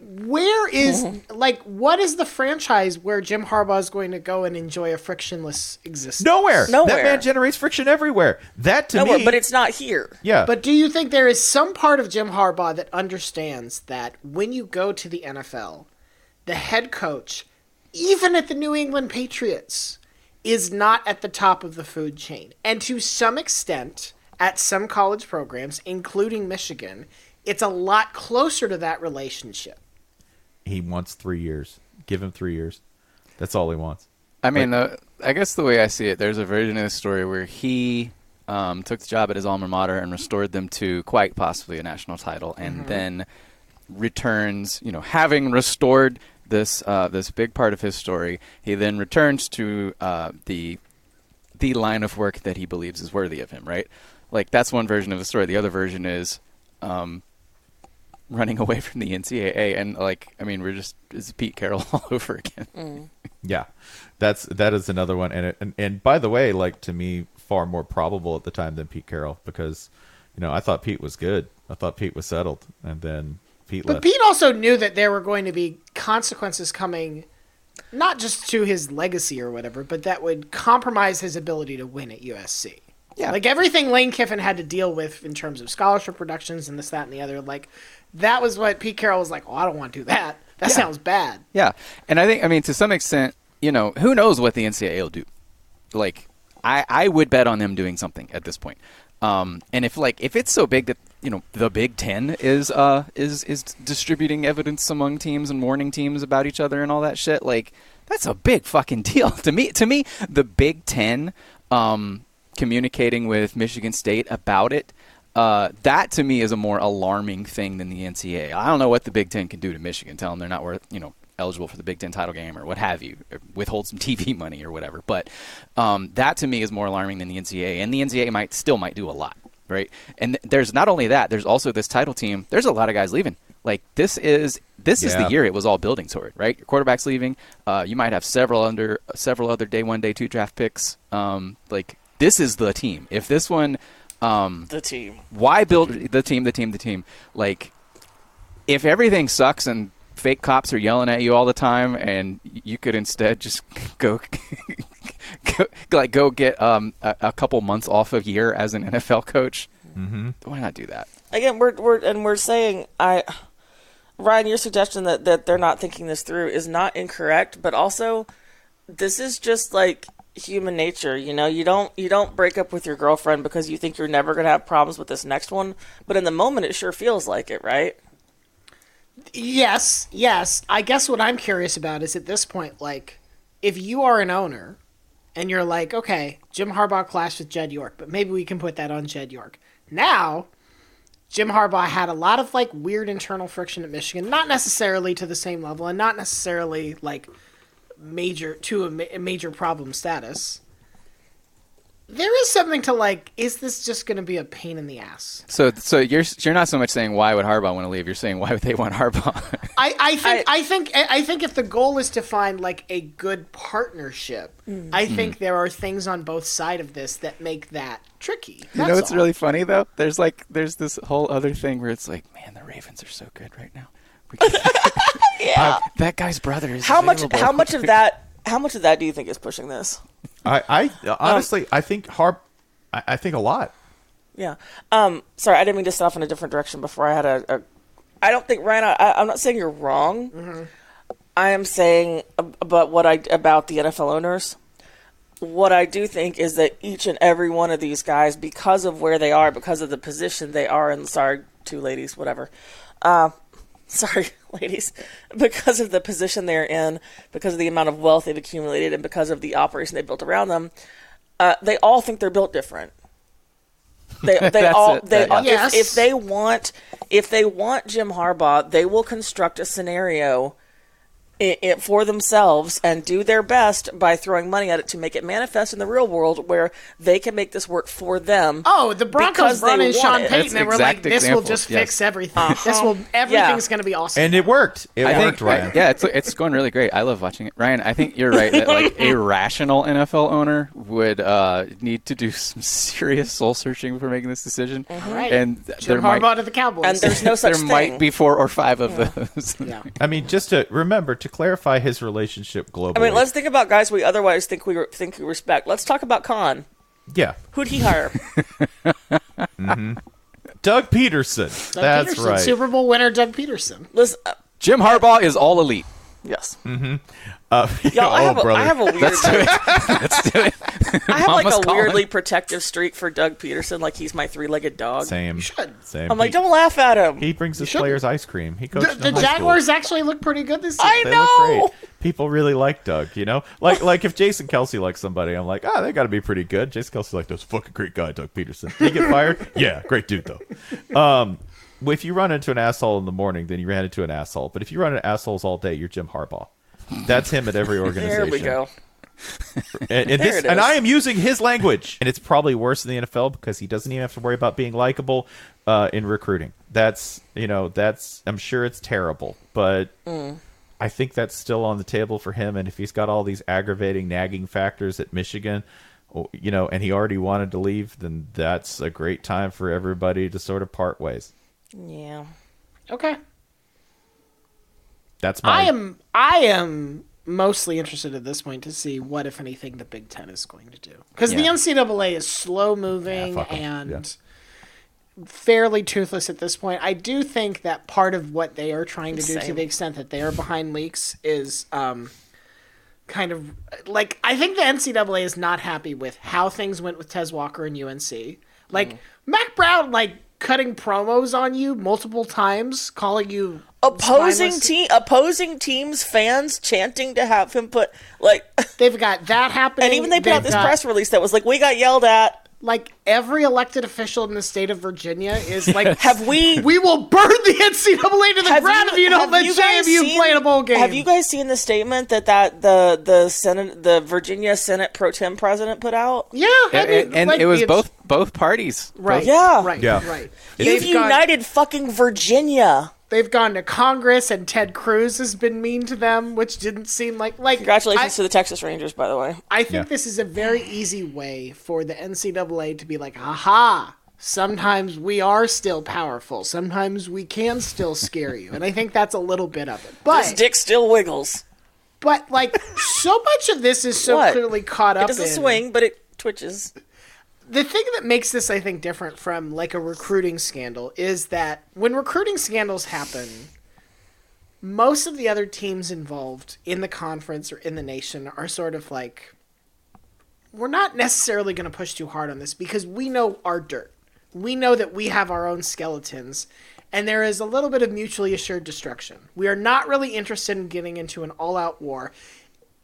Where is, like, what is the franchise where Jim Harbaugh is going to go and enjoy a frictionless existence? Nowhere. That man generates friction everywhere. That to Nowhere, me. but it's not here. yeah. But do you think there is some part of Jim Harbaugh that understands that when you go to the NFL, the head coach, even at the New England Patriots, is not at the top of the food chain? And to some extent, at some college programs, including Michigan, it's a lot closer to that relationship. he wants three years. Give him three years. That's all he wants. I mean, uh, I guess the way I see it, there's a version of the story where he um, took the job at his alma mater and restored them to quite possibly a national title, and then returns. You know, having restored this uh, this big part of his story, he then returns to uh, the the line of work that he believes is worthy of him. Right? Like that's one version of the story. The other version is. Um, running away from the NCAA and like I mean we're just it's Pete Carroll all over again. Yeah, that's that is another one. And, it, and and by the way, like to me, far more probable at the time than Pete Carroll because you know I thought Pete was good. I thought Pete was settled, and then Pete But left. Pete also knew that there were going to be consequences coming, not just to his legacy or whatever, but that would compromise his ability to win at USC. Yeah. Like everything Lane Kiffin had to deal with in terms of scholarship reductions and this, that, and the other, like that was what Pete Carroll was like, oh, I don't want to do that. That sounds bad. Yeah, and I think I mean to some extent, you know, who knows what the NCAA will do? Like, I I would bet on them doing something at this point. Um, and if like if it's so big that you know the Big Ten is uh is is distributing evidence among teams and warning teams about each other and all that shit, like that's a big fucking deal to me. To me, the Big Ten um, communicating with Michigan State about it. Uh, that to me is a more alarming thing than the NCAA. I don't know what the Big Ten can do to Michigan. Tell them they're not worth, you know, eligible for the Big Ten title game or what have you, or withhold some TV money or whatever. But um, that to me is more alarming than the NCAA, and the NCAA might still might do a lot, right? And th- there's not only that, there's also this title team. There's a lot of guys leaving. Like this is this is the year it was all building toward, right? Your quarterback's leaving. Uh, you might have several under several other day one, day two draft picks. Um, like this is the team. If this one. Um, The team. why build the team, the team, the team? Like, if everything sucks and fake cops are yelling at you all the time, and you could instead just go, go like go get um, a, a couple months off a year as an NFL coach, mm-hmm. why not do that? Again, we're we're and we're saying I Ryan, your suggestion that, that they're not thinking this through is not incorrect, but also this is just like human nature, you know, you don't you don't break up with your girlfriend because you think you're never gonna have problems with this next one, but in the moment it sure feels like it, right? Yes, yes. I guess what I'm curious about is at this point, like, if you are an owner and you're like, okay, Jim Harbaugh clashed with Jed York, but maybe we can put that on Jed York. Now, Jim Harbaugh had a lot of like weird internal friction at Michigan, not necessarily to the same level, and not necessarily like major to a, ma- major problem status. There is something to like. Is this just going to be a pain in the ass? So, so you're you're not so much saying why would Harbaugh want to leave. You're saying why would they want Harbaugh? I, I think I, think I think if the goal is to find like a good partnership, mm. I mm-hmm. think there are things on both side of this that make that tricky. you know That's what's all. really funny though? There's like there's this whole other thing where it's like, man, the Ravens are so good right now. We can- Yeah. that guy's brother is how much? How much of that? How much of that do you think is pushing this? I, I honestly, I think Harp, I, I think a lot. Yeah. Um. Sorry, I didn't mean to set off in a different direction before I had a. a I don't think Ryan. I, I'm not saying you're wrong. I am saying about what I about the NFL owners. What I do think is that each and every one of these guys, because of where they are, because of the position they are in. Sorry, two ladies, whatever. Uh, sorry, ladies, because of the position they're in, because of the amount of wealth they've accumulated, and because of the operation they built around them, uh, they all think they're built different. They, they all it. they all, Yes. if, if they want if they want Jim Harbaugh, they will construct a scenario i i for themselves and do their best by throwing money at it to make it manifest in the real world where they can make this work for them. Oh, the Broncos because brought they in Sean it. Payton, That's and we're like, exact "This will just yes. fix everything. This will everything's going to be awesome." And it worked. It I worked, think, Ryan. yeah, it's it's going really great. I love watching it. Ryan, I think you're right that like a rational NFL owner would uh, need to do some serious soul searching before making this decision. right. And Jim there might to the Cowboys. And there's no such there thing. might be four or five of those. yeah. I mean, just to remember to clarify his relationship globally. I mean, let's think about guys we otherwise think we think we respect. Let's talk about Khan. yeah, Who'd he hire? Doug Pederson. Doug That's Pederson, right. Super Bowl winner Doug Pederson. Listen, uh, Jim Harbaugh is all elite. yes, Uh, y'all. I oh, have a, brother. I have a weird. Let's do it. Let's do it. I have like a calling. weirdly protective streak for Doug Pederson, like he's my three-legged dog. Same. should. Same. I'm like, he, don't laugh at him. he brings his shouldn't. players ice cream. He The, coached the in high school. Jaguars actually look pretty good this year. I They know. look great. People really like Doug, you know? Like like if Jason Kelce likes somebody, I'm like, ah, they gotta be pretty good. Jason Kelce like this fucking great guy, Doug Pederson. Did he get fired? yeah, great dude though. Um if you run into an asshole in the morning, then you ran into an asshole. But if you run into assholes all day, you're Jim Harbaugh. That's him at every organization. There we go. And, and, this, and. I am using his language. And it's probably worse in the NFL because he doesn't even have to worry about being likable uh, in recruiting. That's, you know, that's, I'm sure it's terrible. But Mm. I think that's still on the table for him. And if he's got all these aggravating, nagging factors at Michigan, you know, and he already wanted to leave, then that's a great time for everybody to sort of part ways. Yeah. Okay. That's my. I am I am mostly interested at this point to see what, if anything, the Big Ten is going to do because the NCAA is slow moving fuck 'em. and Yeah. fairly toothless at this point. I do think that part of what they are trying to do, to the extent that they are behind leaks, is um, kind of like I think the NCAA is not happy with how things went with Tez Walker and UNC. Like Mack Brown, like cutting promos on you multiple times, calling you Opposing team, opposing teams, fans chanting to have him put like, They've got that happening. and even they put out this got, press release that was like, "We got yelled at." Like every elected official in the state of Virginia is like, Have we? we will burn the NCAA to the Have ground if you don't have let you JMU seen- play in a bowl game. Have you guys seen the statement that that the the Senate, the Virginia Senate pro tem president put out? Yeah, I And, mean, and like, it was both both parties. Right. Yeah. Right. Yeah. Right. You've They've gone, united fucking Virginia. They've gone to Congress, and Ted Cruz has been mean to them, which didn't seem like like. Congratulations I, to the Texas Rangers, by the way. I think Yeah. this is a very easy way for the NCAA to be like, aha. Sometimes we are still powerful. Sometimes we can still scare you, and I think that's a little bit of it. But His dick still wiggles. But like so much of this is so What? clearly caught up It doesn't in swing, but it twitches. The thing that makes this I think different from like a recruiting scandal is that when recruiting scandals happen, most of the other teams involved in the conference or in the nation are sort of like we're not necessarily going to push too hard on this because we know our dirt. We know that we have our own skeletons and there is a little bit of mutually assured destruction. We are not really interested in getting into an all-out war,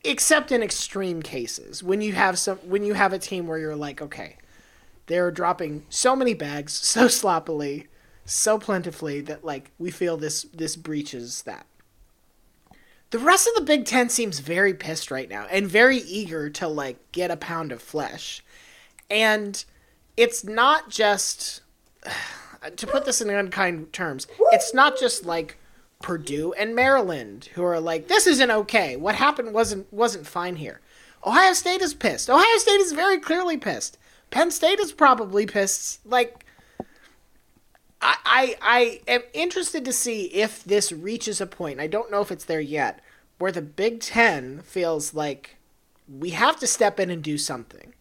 except in extreme cases when you have some when you have a team where you're like, okay, they're dropping so many bags so sloppily, so plentifully that like we feel this this breaches that. The rest of the Big Ten seems very pissed right now and very eager to like get a pound of flesh. And it's not just to put this in unkind terms, it's not just like Purdue and Maryland who are like, this isn't okay. What happened wasn't wasn't fine here. Ohio State is pissed. Ohio State is very clearly pissed. Penn State is probably pissed. Like I, I I am interested to see if this reaches a point. I don't know if it's there yet, where the Big Ten feels like we have to step in and do something.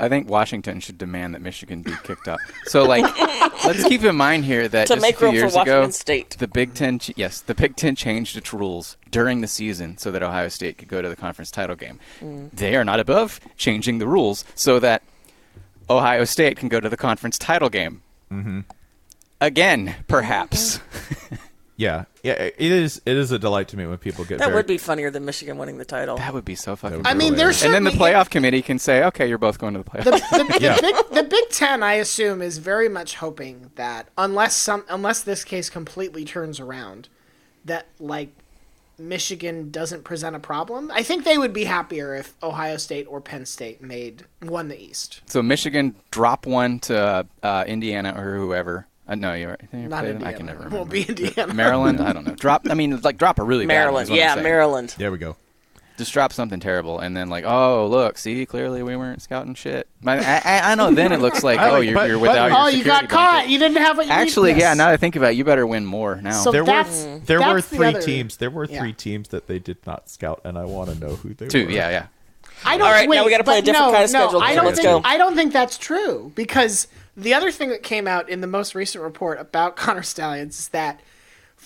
I think Washington should demand that Michigan be kicked out. So, like, let's keep in mind here that To just make a few room for years Washington ago, State. the Big Ten, ch- yes, the Big Ten changed its rules during the season so that Ohio State could go to the conference title game. Mm. They are not above changing the rules so that Ohio State can go to the conference title game. Mm-hmm. Again, perhaps. Yeah, yeah. It is. It is a delight to me when people get That very, would be funnier than Michigan winning the title. that would be so fucking. I cool. mean, there's and then the certainly- playoff committee can say, "Okay, you're both going to the playoff." the, the, Yeah. the, big, the Big Ten, I assume, is very much hoping that unless some unless this case completely turns around, that like Michigan doesn't present a problem. I think they would be happier if Ohio State or Penn State made won the East. So Michigan drop one to uh, Indiana or whoever. Uh, no, you're right. They Not Indiana. I can never remember. Won't be Indiana. Maryland. I don't know. Drop. I mean, like drop a really bad one Maryland, is what I'm yeah. Maryland. There we go. Just drop something terrible, and then like, oh look, see, clearly we weren't scouting shit. My, I, I, I know. Then it looks like, oh, you're, but- you're but- without. your Oh, you got security caught. You didn't have what you Actually, yeah. Now that I think about it, you better win more now. So There that's were there were that's the three other- teams. There were yeah. three teams that they did not scout, and I want to know who they Two. were. Yeah, yeah. I don't. All right, now we gotta play a different no, kind of no, schedule. I don't let's think. go. I don't think that's true because the other thing that came out in the most recent report about Connor Stalions is that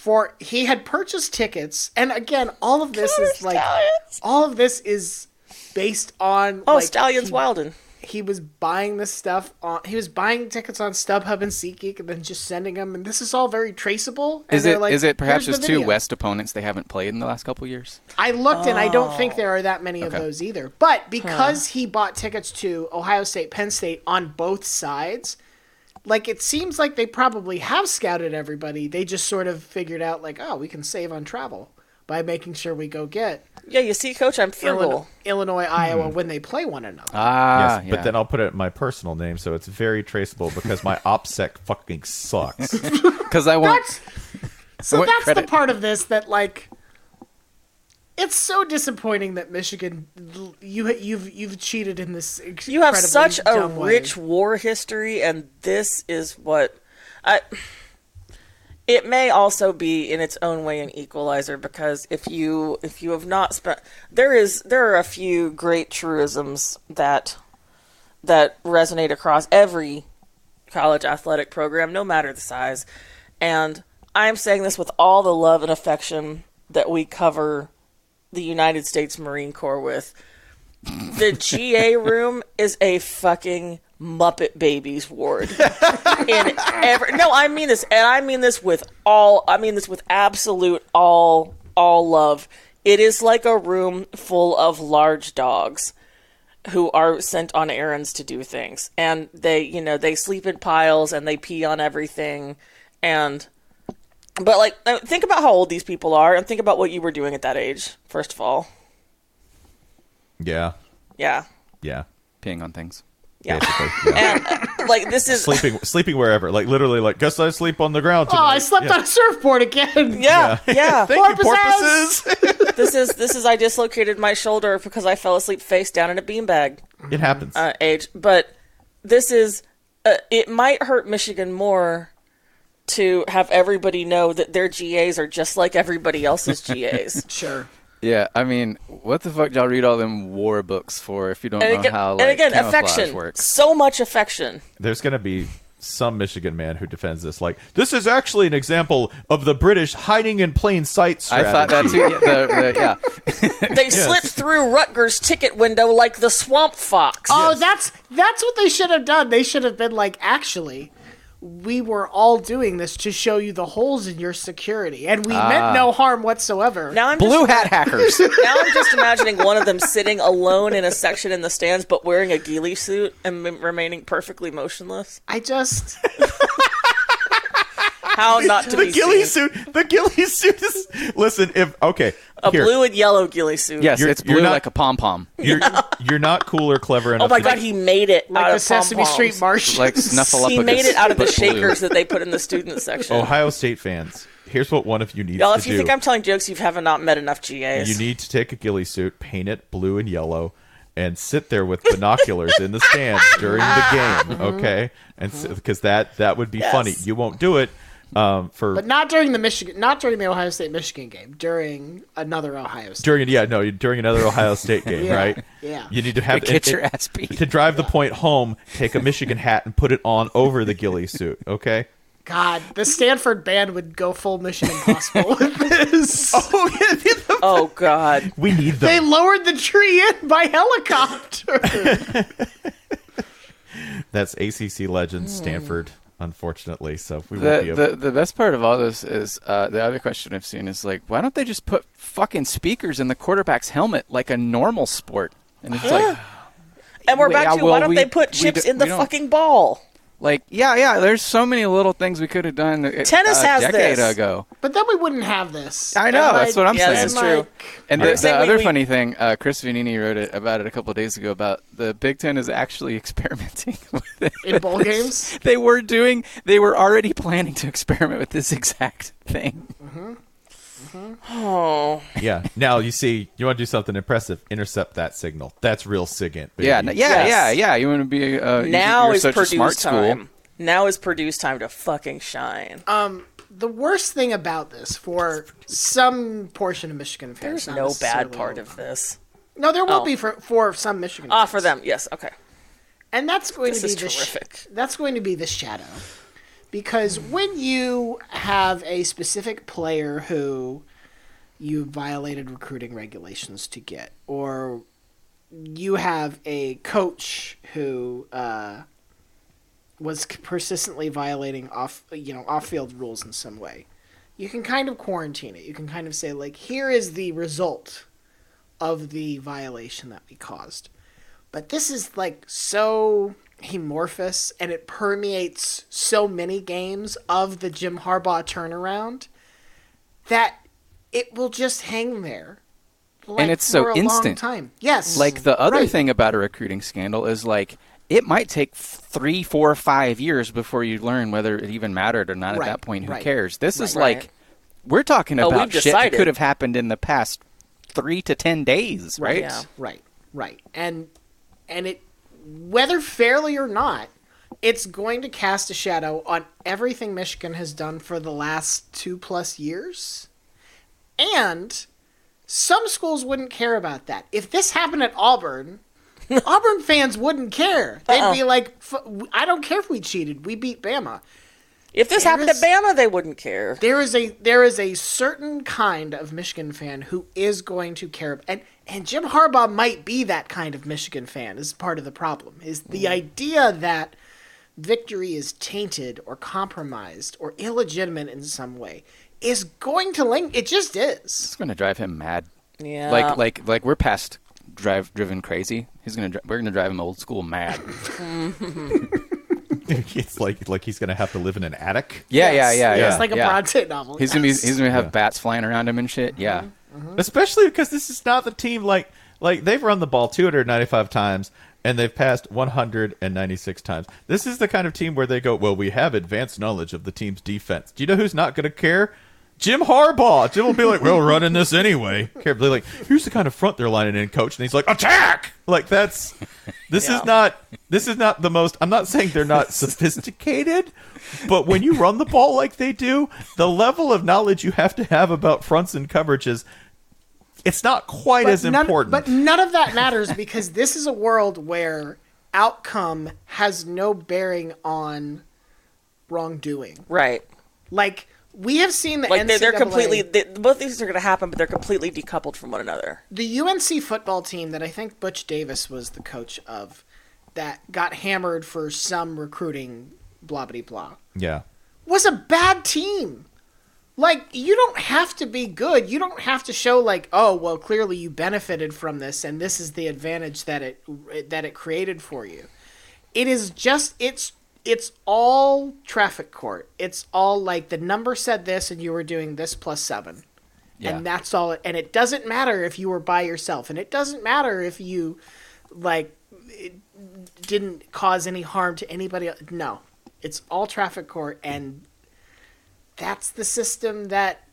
for he had purchased tickets, and again, all of this is like Stalions. all of this is based on Oh, like, Stalions he, Wilden. he was buying this stuff on he was buying tickets on StubHub and SeatGeek and then just sending them, and this is all very traceable. And Is they're it? like, is it perhaps just two. West opponents they haven't played in the last couple years? I looked and I don't Oh. think there are that many of those either. But because he bought tickets to Ohio State, Penn State on both sides, like it seems like they probably have scouted everybody. They just sort of figured out like, oh, we can save on travel by making sure we go get Yeah, you see, Coach, I'm frugal. Illinois, Illinois Iowa when they play one another. Ah, Yes, but then I'll put it in my personal name, so it's very traceable because my OPSEC fucking sucks. because I want. That's so that's credit- the part of this that like it's so disappointing that Michigan you you've you've cheated in this You have such a way. rich war history, and this is what I. It may also be in its own way an equalizer because if you if you have not spent there is there are a few great truisms that that resonate across every college athletic program, no matter the size. And I'm saying this with all the love and affection that we cover the United States Marine Corps with. The GA room is a fucking Muppet Babies ward. In every no, I mean this, and I mean this with all. I mean this with absolute all all love. It is like a room full of large dogs who are sent on errands to do things and they you know they sleep in piles and they pee on everything and but like uh, think about how old these people are and think about what you were doing at that age first of all yeah, yeah yeah, peeing on things. yeah basically. Yeah. and uh, like this is sleeping, sleeping wherever, like literally, like guess I sleep on the ground. Oh, I slept Yeah. on a surfboard again. yeah yeah Thank you, Porpoises! porpoises. this is this is i dislocated my shoulder because i fell asleep face down in a beanbag it happens. uh, age but this is uh, it might hurt michigan more to have everybody know that their GAs are just like everybody else's GAs. Sure. Yeah, I mean, what the fuck y'all read all them war books for if you don't and know again, how like and again affection. works? So much affection. There's gonna be some Michigan man who defends this. Like this is actually an example of the British hiding in plain sight strategy. I thought that too. Yeah, the, the, yeah. They slipped through Rutgers' ticket window like the swamp fox. Oh, Yes. that's that's what they should have done. They should have been like, actually, we were all doing this to show you the holes in your security, and we Ah. meant no harm whatsoever. Now I'm Blue just, hat hackers. now I'm just imagining one of them sitting alone in a section in the stands, but wearing a ghillie suit and m- remaining perfectly motionless. I just How not to the be ghillie seen. suit. The ghillie suit is. Listen, if okay, A here, blue and yellow ghillie suit. yes, You're- it's you're blue not- like a pom pom, you're you're not cool or clever oh enough. Oh my to- god, he made it like out the of Sesame pom-poms. Street Martians. like Snuffleupagus. He made it out of the but blue. shakers that they put in the student section. Ohio State fans, here's what one of you needs Y'all, to if you do. think I'm telling jokes, you haven't not met enough GAs. You need to take a ghillie suit, paint it blue and yellow, and sit there with binoculars in the stands during the game. Okay, and because that that would be Yes. funny. You won't do it um, for but not during the Michigan, not during the Ohio State Michigan game. During another Ohio State. during yeah no during another Ohio State game, Yeah, right? yeah. You need to have Get it- your it- ass beat. to drive the point home. Take a Michigan hat and put it on over the ghillie suit. Okay. God, the Stanford band would go full Mission Impossible with this. Oh, yeah, the- oh god. we need them. They lowered the tree in by helicopter. That's ACC legend Stanford. Unfortunately, so we won't be The, able. the the best part of all this is uh, the other question I've seen is like, why don't they just put fucking speakers in the quarterback's helmet like a normal sport? And it's like, And we're Yeah, back to well, why don't we- they put chips d- in the fucking ball? Like yeah, yeah. There's so many little things we could have done. A, Tennis a has decade this. ago. but then we wouldn't have this. I know, And, that's what I'm Yeah, saying. this is true. And the, the saying we- other we- funny thing, uh, Chris Vannini wrote it about it a couple of days ago about the Big Ten is actually experimenting with it. in bowl games. They were doing. They were already planning to experiment with this exact thing. Oh, yeah. Now you see, you want to do something impressive. Intercept that signal. That's real SIGINT. Baby. Yeah, yeah, Yes. yeah, yeah. You want to be uh, now you're is such a smart Purdue's school. time. Now is Purdue's time to fucking shine. Um, The worst thing about this for some portion of Michigan fans. There's no bad part of this. No, there will Oh. be for for some Michigan. Ah, fans. for them, yes. Okay. and that's going This to be is the sh- terrific. that's going to be the shadow because when you have a specific player who you violated recruiting regulations to get or you have a coach who uh, was persistently violating off you know off field rules in some way you can kind of quarantine it. You can kind of say like here is the result of the violation that we caused. But this is like so amorphous and it permeates so many games of the Jim Harbaugh turnaround that it will just hang there. Like, it's so for a instant. Long time. Yes. Like the other Right. thing about a recruiting scandal is like it might take three, four, five years before you learn whether it even mattered or not. Right, At that point, who right, cares? This is Right. like we're talking Oh, about we've shit that could have happened in the past three to ten days, right? Yeah. Right. Right. And and it whether fairly or not, it's going to cast a shadow on everything Michigan has done for the last two plus years. And some schools wouldn't care about that. If this happened at Auburn, Auburn fans wouldn't care. They'd be like, "F- "I don't care if we cheated. We beat Bama." If this There happened at is- Bama, they wouldn't care. There is a there is a certain kind of Michigan fan who is going to care, and and Jim Harbaugh might be that kind of Michigan fan. Is part of the problem. Is the mm. idea that victory is tainted or compromised or illegitimate in some way is going to link. It just is. It's going to drive him mad. Yeah. Like, like, like we're past drive driven crazy. He's gonna, dri- we're gonna drive him old school mad. Mm-hmm. it's like like he's gonna have to live in an attic. Yeah, Yes, yeah, yeah, yes, yeah. like a yeah. Bronte novel. He's gonna be, he's gonna have Yeah. bats flying around him and shit. Yeah. Uh-huh, uh-huh. especially because this is not the team like like they've run the ball 295 times and they've passed 196 times. This is the kind of team where they go, well, we have advanced knowledge of the team's defense. Do you know who's not going to care? Jim Harbaugh. Jim will be like, "Well, we're running this anyway." Carefully, like, here's the kind of front they're lining in, coach, and he's like, "Attack!" Like that's this is not this is not the most. I'm not saying they're not sophisticated, but when you run the ball like they do, the level of knowledge you have to have about fronts and coverages, it's not quite as none, important. But none of that matters because this is a world where outcome has no bearing on wrongdoing. right. Like we have seen the Like they're, they're completely. They, both these are going to happen, but they're completely decoupled from one another. the UNC football team that I think Butch Davis was the coach of that got hammered for some recruiting blah blah blah Yeah. was a bad team. Like you don't have to be good. You don't have to show like, oh, well, clearly you benefited from this and this is the advantage that it that it created for you. It is just it's it's all traffic court. It's all like the number said this and you were doing this plus 7. Yeah. And that's all and it doesn't matter if you were by yourself and it doesn't matter if you like it didn't cause any harm to anybody else. No. It's all traffic court and that's the system that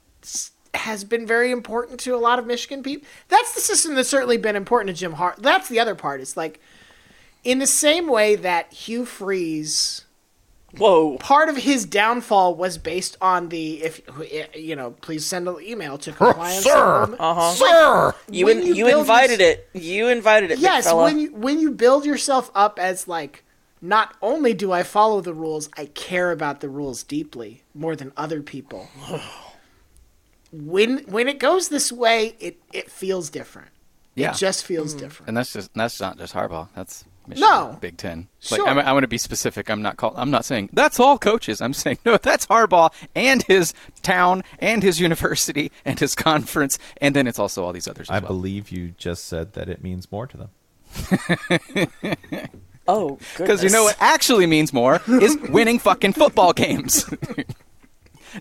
has been very important to a lot of Michigan people. That's the system that's certainly been important to Jim Hart. That's the other part. It's like in the same way that Hugh Freeze Whoa. part of his downfall was based on the if you know please send an email to compliance Sir! Uh-huh. Sir! You in, you you, invited your- it. You invited it, yes fella. when you when you build yourself up as like not only do i follow the rules i care about the rules deeply more than other people when when it goes this way it it feels different Yeah. it just feels different And that's just that's not just Harbaugh. That's Michigan, No. Big Ten. Sure. I'm, I want to be specific. I'm not call, I'm not saying that's all coaches. I'm saying no. That's Harbaugh and his town and his university and his conference, and then it's also all these others. As I well. believe you just said that it means more to them. oh, Because you know what actually means more is winning fucking football games.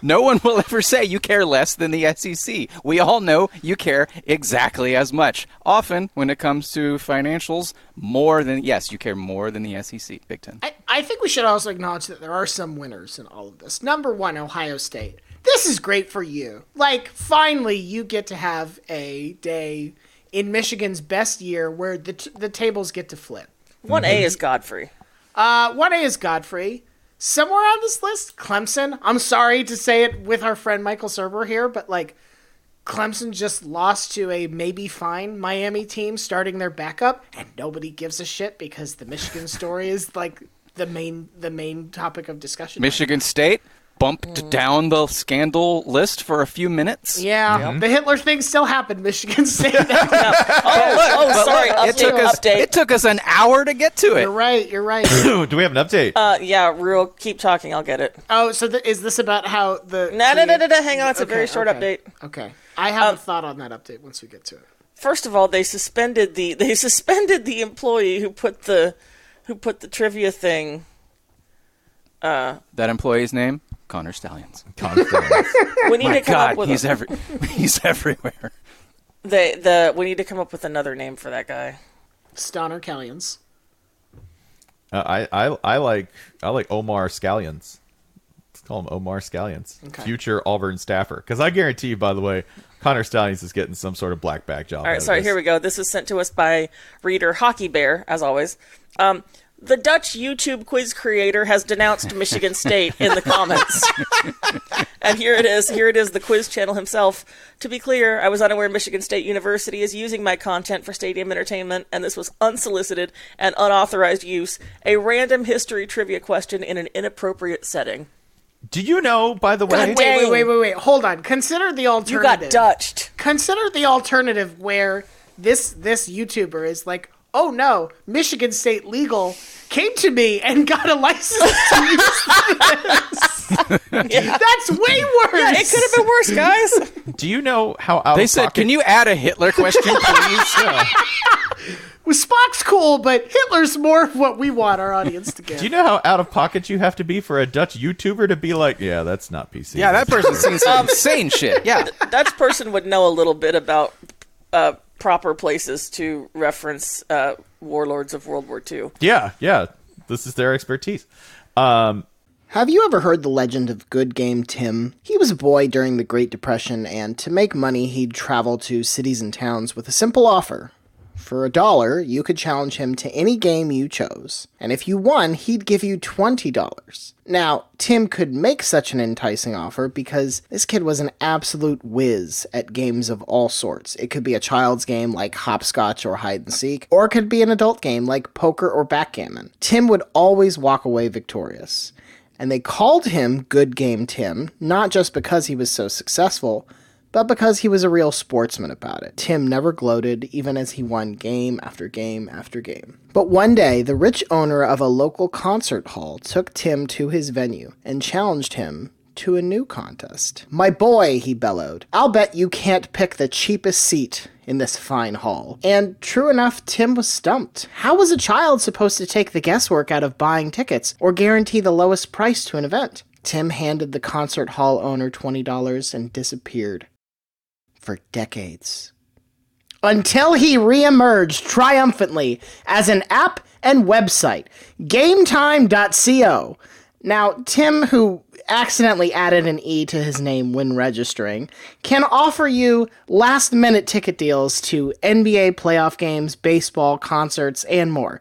No one will ever say you care less than the SEC. We all know you care exactly as much. Often, when it comes to financials, more than yes, you care more than the SEC. Big Ten. I, I think we should also acknowledge that there are some winners in all of this. Number one, Ohio State. This is great for you. Like, finally, you get to have a day in Michigan's best year where the, t- the tables get to flip. One A is Godfrey. Uh, 1A is Godfrey. Somewhere on this list, Clemson. I'm sorry to say it with our friend Michael Server here, but like, Clemson just lost to a maybe fine Miami team starting their backup, and nobody gives a shit because the Michigan story is like the main the main topic of discussion. Michigan State bumped mm. down the scandal list for a few minutes. Yeah, the Hitler thing still happened. Michigan State. Oh, oh, look. Oh, sorry. It Update. took us update. it took us an hour to get to it. you're right. You're right. Do we have an update? uh, yeah, real. Keep talking. I'll get it. Oh, so th- is this about how the? No, no, the- no, no, no. Hang on. It's a very short okay. update. Okay, I have a um, thought on that update once we get to it. First of all, they suspended the they suspended the employee who put the who put the trivia thing. Uh, that employee's name, Connor Stalions. Conference. We need My to come God, up with he's a, every he's everywhere. the the we need to come up with another name for that guy. Stoner Callions. Uh, I, I I like I like Omar Scallions. Let's call him Omar Scallions, Okay. future Auburn staffer. Because I guarantee you, by the way, Connor Stalions is getting some sort of black bag job. All right, sorry. Here we go. This was sent to us by reader Hockey Bear, as always. Um, the Dutch YouTube quiz creator has denounced Michigan State in the comments. and here it is. Here it is, the quiz channel himself. To be clear, I was unaware Michigan State University is using my content for stadium entertainment, and this was unsolicited and unauthorized use. A random history trivia question in an inappropriate setting. Do you know, by the way? God Wait, wait, wait, wait, wait. Hold on. Consider the alternative. You got Dutched. Consider the alternative where this this YouTuber is like, oh no, Michigan State legal came to me and got a license to use this. That's way worse. It could have been worse, guys. Do you know how out They of said, pocket- "Can you add a Hitler question, please?" Well, Spock's cool, but Hitler's more of what we want our audience to get. Do you know how out of pocket you have to be for a Dutch YouTuber to be like, yeah, that's not PC. yeah, that person's seen some insane shit. Yeah, Dutch person would know a little bit about uh, proper places to reference uh, warlords of World War II. Yeah, yeah. This is their expertise. Um, Have you ever heard the legend of Good Game Tim? He was a boy during the Great Depression, and to make money, he'd travel to cities and towns with a simple offer. For a dollar, you could challenge him to any game you chose, and if you won, he'd give you $20. Now, Tim could make such an enticing offer because this kid was an absolute whiz at games of all sorts. It could be a child's game like hopscotch or hide and seek, or it could be an adult game like poker or backgammon. Tim would always walk away victorious and they called him Good Game Tim, not just because he was so successful, but because he was a real sportsman about it. Tim never gloated, even as he won game after game after game. But one day, the rich owner of a local concert hall took Tim to his venue and challenged him to a new contest. My boy, he bellowed, I'll bet you can't pick the cheapest seat in this fine hall. And true enough, Tim was stumped. How was a child supposed to take the guesswork out of buying tickets or guarantee the lowest price to an event? Tim handed the concert hall owner $20 and disappeared for decades. Until he reemerged triumphantly as an app and website, GameTime.co. Now, Tim, who accidentally added an E to his name when registering, can offer you last minute ticket deals to NBA playoff games, baseball, concerts, and more.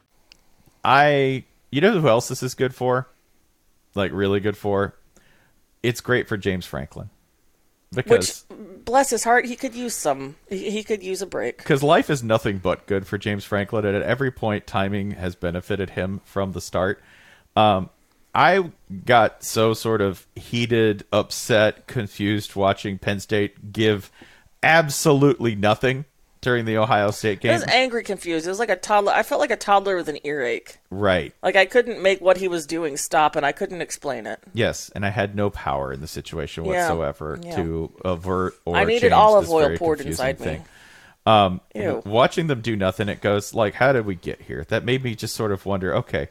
I, you know who else this is good for? Like really good for? It's great for James Franklin because Which, bless his heart, he could use some. He, could use a break. because life is nothing but good for James Franklin, and at every point, timing has benefited him from the start. Um, I got so sort of heated, upset, confused watching Penn State give absolutely nothing during the Ohio State game. I was angry, confused. It was like a toddler. I felt like a toddler with an earache. Right. Like I couldn't make what he was doing stop, and I couldn't explain it. Yes, and I had no power in the situation Yeah. whatsoever Yeah. to avert or I needed change olive this oil very poured confusing inside me. thing. Um, Ew. watching them do nothing, it goes like, how did we get here? That made me just sort of wonder. Okay,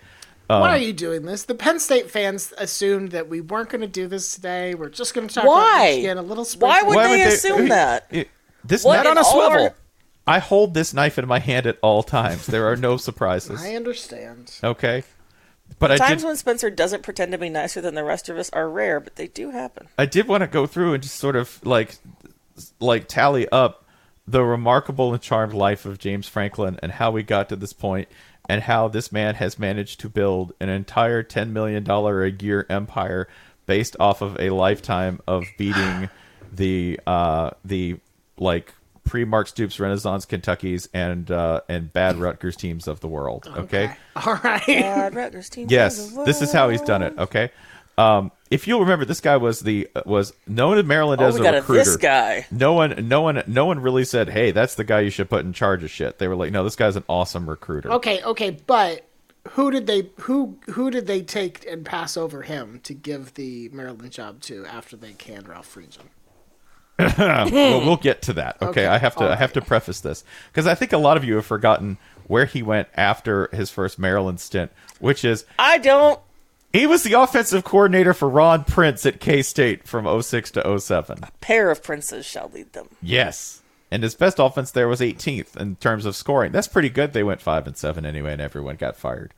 um, Why are you doing this? The Penn State fans assumed that we weren't going to do this today. We're just going to talk about Why? Michigan a little. Why sprinkle. would they assume that? it- this What not in on a all swivel. Our- I hold this knife in my hand at all times. There are no surprises. I understand. Okay, but I Times did. when Spencer doesn't pretend to be nicer than the rest of us are rare, but they do happen. I did want to go through and just sort of like like tally up the remarkable and charmed life of James Franklin and how we got to this point and how this man has managed to build an entire 10 million dollar a year empire based off of a lifetime of beating the uh the like pre Mark Stoops Renaissance Kentuckies and uh and bad Rutgers teams of the world, okay? All right. Bad Rutgers team. Yes, this is how he's done it. Okay, um, if you'll remember, this guy was the was known in Maryland Oh, as we a got a recruiter. this guy. No one, no one, no one really said, "Hey, that's the guy you should put in charge of shit." They were like, "No, this guy's an awesome recruiter." Okay, okay, but who did they who who did they take and pass over him to give the Maryland job to after they canned Ralph Friedgen? well, we'll get to that. Okay, Okay, I have to, I have to preface this because I think a lot of you have forgotten where he went after his first Maryland stint, which is I don't. he was the offensive coordinator for Ron Prince at K State from 06 to 07. A Pair of princes shall lead them. Yes. And his best offense there was 18th in terms of scoring. That's pretty good. They went 5 and 7 anyway and everyone got fired.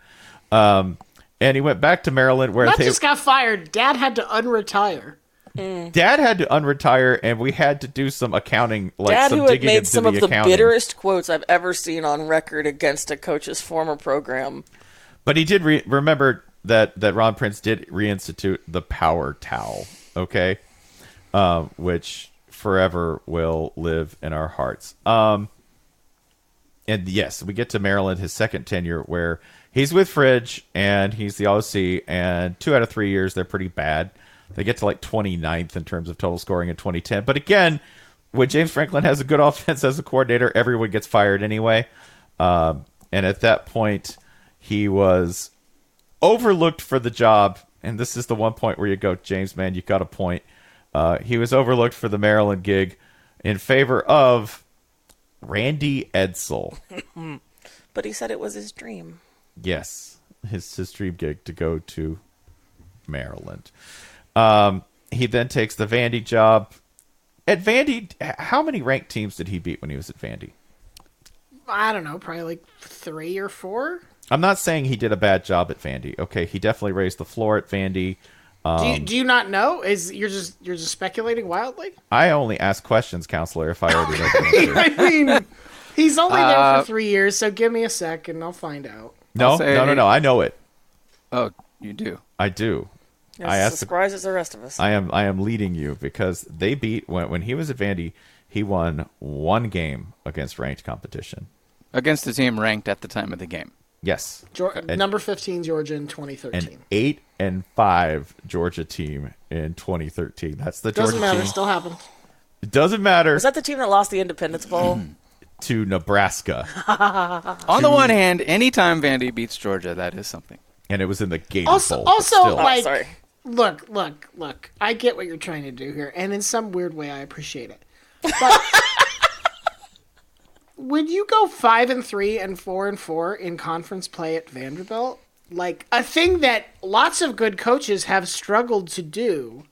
Um and he went back to Maryland where Not they just got fired. Dad had to unretire. Dad had to unretire and we had to do some accounting like Dad, some who had made some the of the accounting. bitterest quotes I've ever seen on record against a coach's former program. But he did re- remember that that Ron Prince did reinstitute the power towel, okay? Um, which forever will live in our hearts. Um, and yes, we get to Maryland, his second tenure, where he's with Fridge and he's the OC, and two out of three years they're pretty bad. They get to like 29th in terms of total scoring in 2010. But again, when James Franklin has a good offense as a coordinator, everyone gets fired anyway. Um, and at that point, he was overlooked for the job. And this is the one point where you go, James, man, you got a point. Uh, he was overlooked for the Maryland gig in favor of Randy Edsall. But he said it was his dream. Yes, his his dream gig to go to Maryland. Um, he then takes the Vandy job. At Vandy, how many ranked teams did he beat when he was at Vandy? I don't know, probably like three or four. I'm not saying he did a bad job at Vandy. Okay, he definitely raised the floor at Vandy. do, you, do you not know? Is you're just you're just speculating wildly? I only ask questions, counselor, if I already know the answer. I mean, he's only there Uh, for three years, so give me a sec and I'll find out. No, say- no, no, no. I know it. Oh, you do. I do. As I asked. surprised as the rest of us. I am. I am leading you because they beat when when he was at Vandy. He won one game against ranked competition. Against the team ranked at the time of the game. Yes, Geor- And- uh, number 15, Georgia in 2013. an eight and five Georgia team in 2013. That's the Doesn't Georgia matter, team. still happened. It doesn't matter Was that the team that lost the Independence Bowl? Mm-hmm. to Nebraska, On the one hand, anytime Vandy beats Georgia, that is something. and it was in the game. Also, Bowl. also still. Oh, sorry. Look, look, look. I get what you're trying to do here, and in some weird way, I appreciate it. But when you go five and three and four and four in conference play at Vanderbilt, like a thing that lots of good coaches have struggled to do,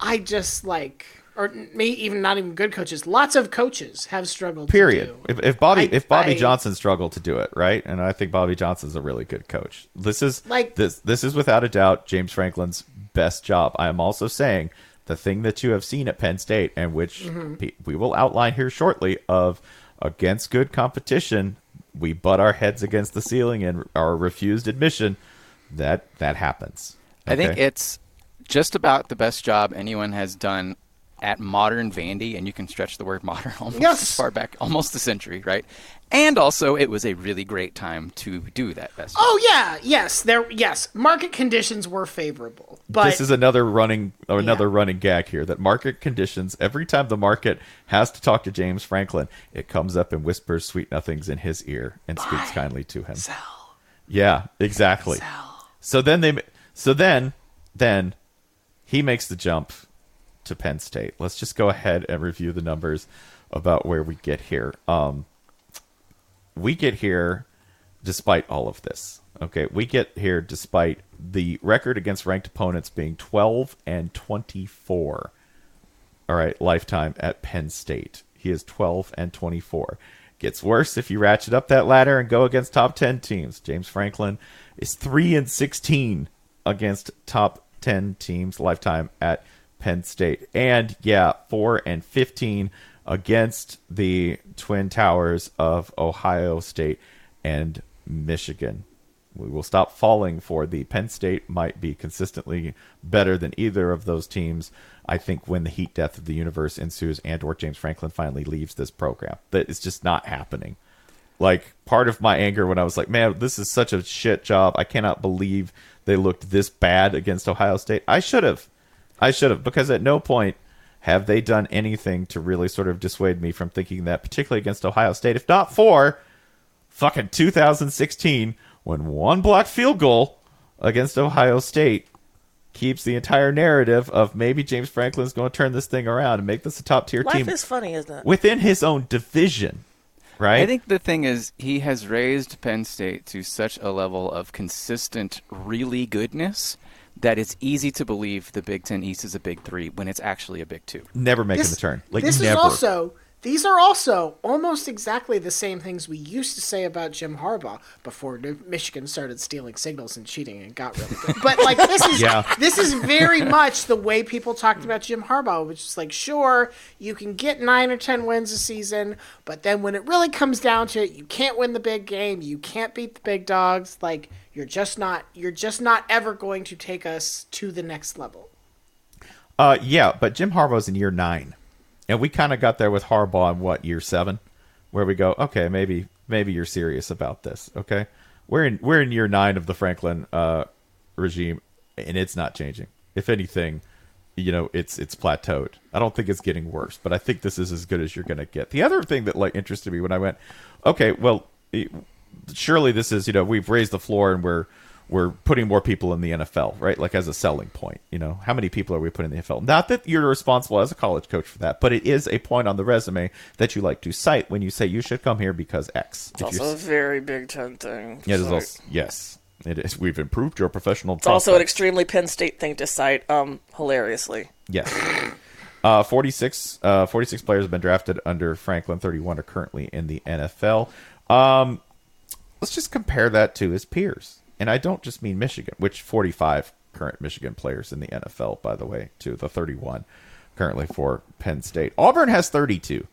I just like, or me even not even good coaches, lots of coaches have struggled. Period. To do. If, if Bobby I- if Bobby I- Johnson struggled to do it, right? And I think Bobby Johnson's a really good coach. This is Like- this this is without a doubt James Franklin's best job. I am also saying the thing that you have seen at Penn State and which Mm-hmm. pe- we will outline here shortly of against good competition, we butt our heads against the ceiling and are refused admission. That that happens. I think it's just about the best job anyone has done at modern Vandy, and you can stretch the word modern almost Yes. as far back, almost a century, right? And also, it was a really great time to do that best. Oh yeah, yes, there, yes. Market conditions were favorable, but this is another running or another running gag here that market conditions every time the market has to talk to James Franklin it comes up and whispers sweet nothings in his ear and speaks kindly to him sell, yeah exactly sell. so then they so then then he makes the jump to Penn State let's just go ahead and review the numbers about where we get here um we get here despite all of this. Okay, we get here despite the record against ranked opponents being 12 and 24. All right, lifetime at Penn State. He is 12 and 24. Gets worse if you ratchet up that ladder and go against top 10 teams. James Franklin is 3 and 16 against top 10 teams lifetime at Penn State. And yeah, 4 and 15 against the Twin Towers of Ohio State and Michigan. We will stop falling for the Penn State might be consistently better than either of those teams. I think when the heat death of the universe ensues and or James Franklin finally leaves this program. That is just not happening. Like part of my anger when I was like, man, this is such a shit job. I cannot believe they looked this bad against Ohio State. I should have. I should have because at no point have they done anything to really sort of dissuade me from thinking that particularly against Ohio State if not for fucking 2016 when one blocked field goal against Ohio State keeps the entire narrative of maybe James Franklin's going to turn this thing around and make this a top tier Life team is funny, isn't it? within his own division, right? I think the thing is, he has raised Penn State to such a level of consistent, really goodness that it's easy to believe the Big Ten East is a Big Three when it's actually a Big Two. never making the turn. Like this never. is also these are also almost exactly the same things we used to say about Jim Harbaugh before New- Michigan started stealing signals and cheating and got really good. But like this is Yeah. this is very much the way people talked about Jim Harbaugh, which is like sure you can get nine or ten wins a season, but then when it really comes down to it, you can't win the big game, you can't beat the big dogs. Like you're just not you're just not ever going to take us to the next level. Uh, yeah, but Jim Harbaugh's in year nine, and we kind of got there with Harbaugh in what year seven, where we go, okay, maybe maybe you're serious about this. Okay, we're in we're in year nine of the Franklin uh, regime, and it's not changing. If anything, you know, it's it's plateaued. I don't think it's getting worse, but I think this is as good as you're going to get. The other thing that like interested me when I went, okay, well, surely this is you know we've raised the floor and we're we're putting more people in the NFL, right? Like as a selling point, you know, how many people are we putting in the NFL? Not that you're responsible as a college coach for that, but it is a point on the resume that you like to cite when you say you should come here because X. It's also a very Big Ten thing. it is Like, also, yes, it is. We've improved your professional. It's also an extremely Penn State thing to cite, um, hilariously. Yes. Uh, 46, uh, 46 players have been drafted under Franklin. 31 are currently in the NFL. Um, let's just compare that to his peers. And I don't just mean Michigan, which 45 current Michigan players in the NFL, by the way, to The 31 currently for Penn State. Auburn has 32.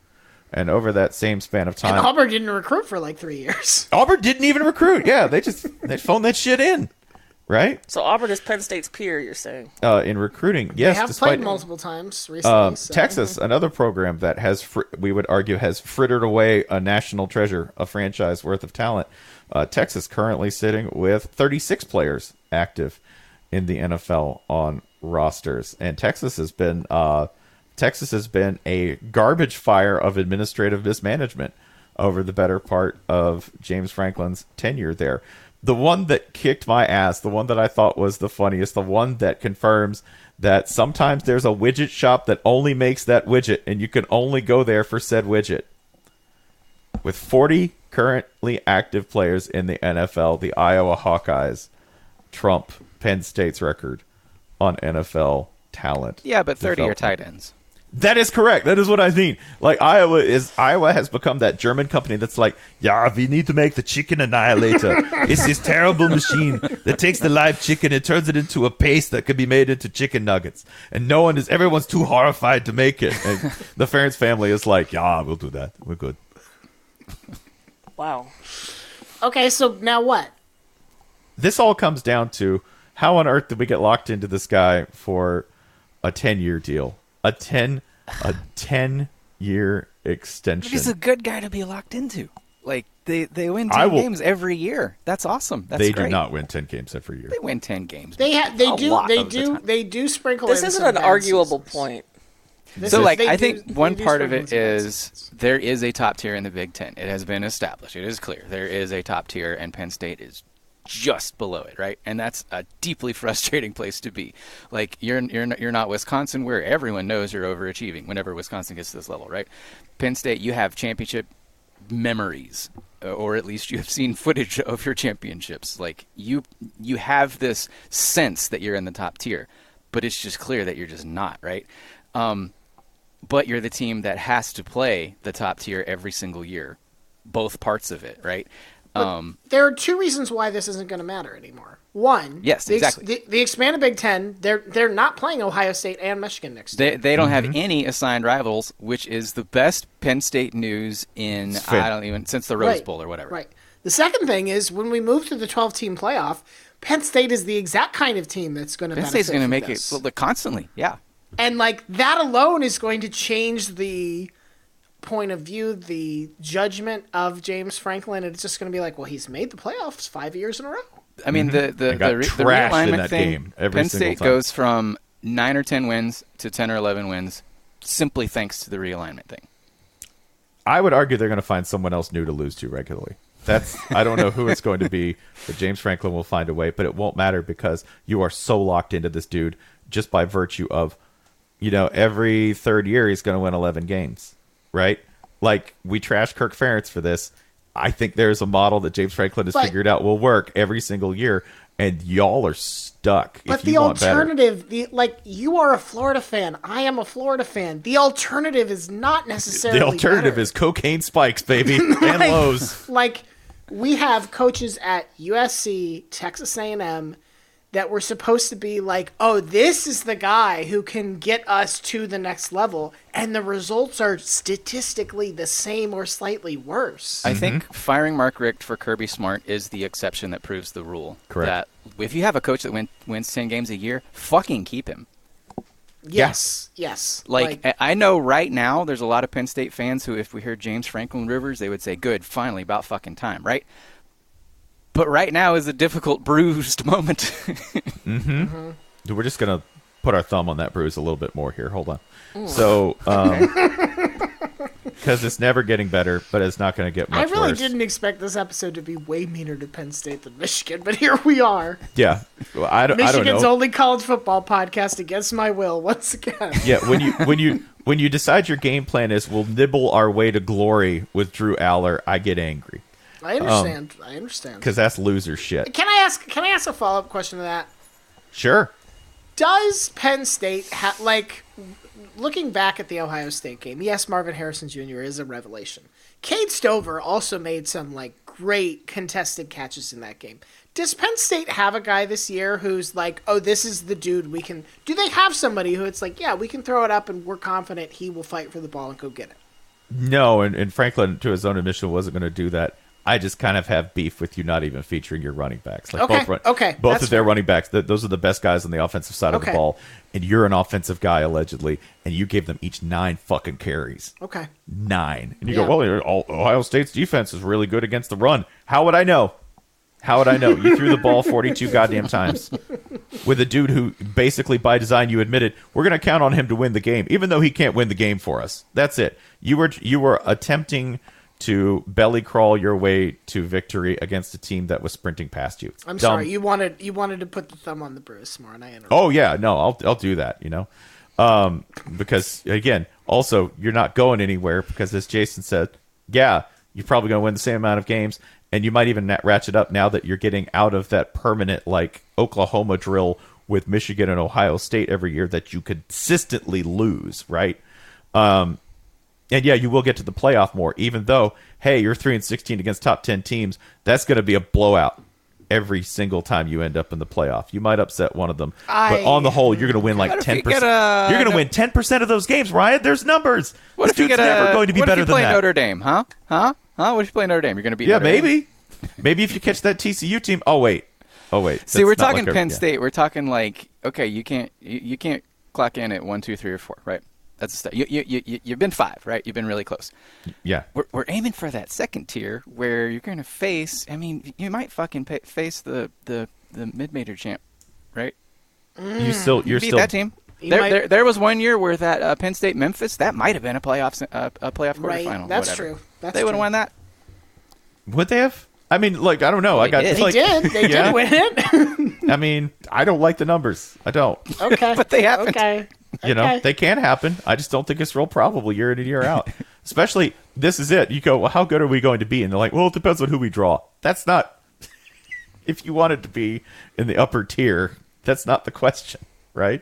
And over that same span of time, And Auburn didn't recruit for like three years. Auburn didn't even recruit. Yeah, they just they phoned that shit in, right? So Auburn is Penn State's peer. You're saying? Uh, in recruiting, yes, they have despite played multiple times recently. um, so- Texas, another program that has, fr- we would argue, has frittered away a national treasure, a franchise worth of talent. Uh, Texas currently sitting with 36 players active in the NFL on rosters, and Texas has been uh, Texas has been a garbage fire of administrative mismanagement over the better part of James Franklin's tenure there. The one that kicked my ass, the one that I thought was the funniest, the one that confirms that sometimes there's a widget shop that only makes that widget and you can only go there for said widget. With 40 currently active players in the NFL, the Iowa Hawkeyes trump Penn State's record on NFL talent. Yeah, but 30 are tight ends. That is correct. That is what I mean. Like Iowa is Iowa has become that German company that's like, yeah, we need to make the chicken annihilator. it's this terrible machine that takes the live chicken and turns it into a paste that can be made into chicken nuggets. And no one is everyone's too horrified to make it. And the Ferentz family is like, yeah, we'll do that. We're good. Wow. okay, so now what? This all comes down to how on earth did we get locked into this guy for a 10-year deal? A 10 a 10-year extension. He's a good guy to be locked into. Like they they win 10 will- games every year. That's awesome. That's they great. do not win 10 games every year. They win 10 games. They ha- they do they of the do they do sprinkle. This in isn't some an bad arguable seasons. point. This So, is- like, I do- think one part of it is there is a top tier in the Big Ten. It has been established. It is clear there is a top tier, and Penn State is just below it, right? And that's a deeply frustrating place to be. Like you're you're not, you're not Wisconsin, where everyone knows you're overachieving. Whenever Wisconsin gets to this level, right? Penn State, you have championship memories uh, or at least you have seen footage of your championships like you you have this sense that you're in the top tier but it's just clear that you're just not right um, but you're the team that has to play the top tier every single year both parts of it right um, there are two reasons why this isn't going to matter anymore. One, Yes, the ex- exactly. the, the expanded Big Ten, they're they're not playing Ohio State and Michigan next year. they, they don't have any assigned rivals which is the best penn state news in i don't even since the rose Right, bowl or whatever Right. The second thing is when we move to the 12 team playoff, Penn State is the exact kind of team that's going to penn benefit state's going to make this. it well, constantly yeah And like that alone is going to change the point of view, the judgment of James Franklin. And it's just going to be like, well, he's made the playoffs five years in a row. I mean, mm-hmm. the the, the, re- the realignment that thing. game every Penn State time. goes from nine or ten wins to ten or eleven wins, simply thanks to the realignment thing. I would argue they're going to find someone else new to lose to regularly. That's I don't know who it's going to be, but James Franklin will find a way. But it won't matter because you are so locked into this dude just by virtue of, you know, every third year he's going to win eleven games, right? Like we trash Kirk Ferentz for this. I think there's a model that James Franklin has But- figured out will work every single year, and y'all are stuck. But if the you want alternative, the like, you are a Florida fan. I am a Florida fan. The alternative is not necessarily The alternative better. is cocaine spikes, baby, and lows. Like we have coaches at USC, Texas A&M that were supposed to be like, "Oh, this is the guy who can get us to the next level," and the results are statistically the same or slightly worse. I mm-hmm. think firing Mark Richt for Kirby Smart is the exception that proves the rule. Correct. That if you have a coach that win, wins ten games a year, fucking keep him. yes, yes. Like, I I know right now, there's a lot of Penn State fans who, if we heard James Franklin Rivers, they would say, "Good, finally, about fucking time," right? But right now is a difficult, bruised moment. Mm-hmm. Mm-hmm. We're just gonna put our thumb on that bruise a little bit more here. Hold on. So, um, because it's never getting better, but it's not going to get much. I really worse. didn't expect this episode to be way meaner to Penn State than Michigan, but here we are. Yeah, well, I don't. I don't Michigan's know. only college football podcast against my will once again. yeah, when you when you when you decide your game plan is we'll nibble our way to glory with Drew Allar, I get angry I um, understand. I understand. because that's loser shit. Can I ask? Can I ask a follow up question to that? Sure. Does Penn State ha- like looking back at the Ohio State game? Yes, Marvin Harrison Jr. is a revelation. Cade Stover also made some like great contested catches in that game. Does Penn State have a guy this year who's like, oh, this is the dude we can? Do they have somebody who it's like, yeah, we can throw it up and we're confident he will fight for the ball and go get it? No, and, and Franklin, to his own admission, wasn't going to do that. I just kind of have beef with you not even featuring your running backs. Like Okay, both run- okay, both that's of their fair. running backs. th those are the best guys on the offensive side of the ball, and you're an offensive guy allegedly, and you gave them each nine fucking carries. Okay. Nine, and you Yeah. go, well, all- Ohio State's defense is really good against the run. How would I know? How would I know? You threw the ball 42 goddamn times with a dude who basically by design you admitted we're going to count on him to win the game even though he can't win the game for us. That's it. You were you were attempting to belly crawl your way to victory against a team that was sprinting past you. I'm Dumb. sorry. You wanted you wanted to put the thumb on the Bruce more, and I interrupted. Oh yeah, no, I'll I'll do that, you know. Um because again, also you're not going anywhere because as Jason said, yeah, you're probably going to win the same amount of games and you might even ratchet up now that you're getting out of that permanent like Oklahoma drill with Michigan and Ohio State every year that you consistently lose, right? Um and yeah, you will get to the playoff more, even though, hey, you're three and sixteen against top ten teams. That's going to be a blowout every single time you end up in the playoff. You might upset one of them, but on the whole, you're going to win like ten percent. You're going to win ten percent of those games, Ryan. There's numbers. What this if you dude's get a, never going to be what better you than that. Notre Dame, huh? Huh? Huh? What if you play Notre Dame? You're going to beat yeah, Notre Dame. maybe, maybe if you catch that TCU team. Oh wait, oh wait. See, we're talking like a- Penn yeah. State. We're talking like, okay, you can't you, you can't clock in at one, two, three, or four, right? That's a step. You, you, you, you- you've been five, right? You've been really close. Yeah, We're, we're aiming for that second tier where you're going to face. I mean, you might fucking pa face the the the mid-major champ, right? you still you're beat still that team. You There, might- there, there was one year where that uh, Penn State Memphis that might have been a playoff uh, a playoff quarterfinal. Right, quarterfinal. that's whatever. true. That's they would have won that. Would they have? I mean, like I don't know. I got did. They like, did. They yeah. did win it. I mean, I don't like the numbers. I don't. okay. But they happened. Okay. You know, Okay. they can happen. I just don't think it's real probable year in and year out. Especially, this is it. You go, well, how good are we going to be? And they're like, well, it depends on who we draw. That's not. if you wanted to be in the upper tier, that's not the question, right?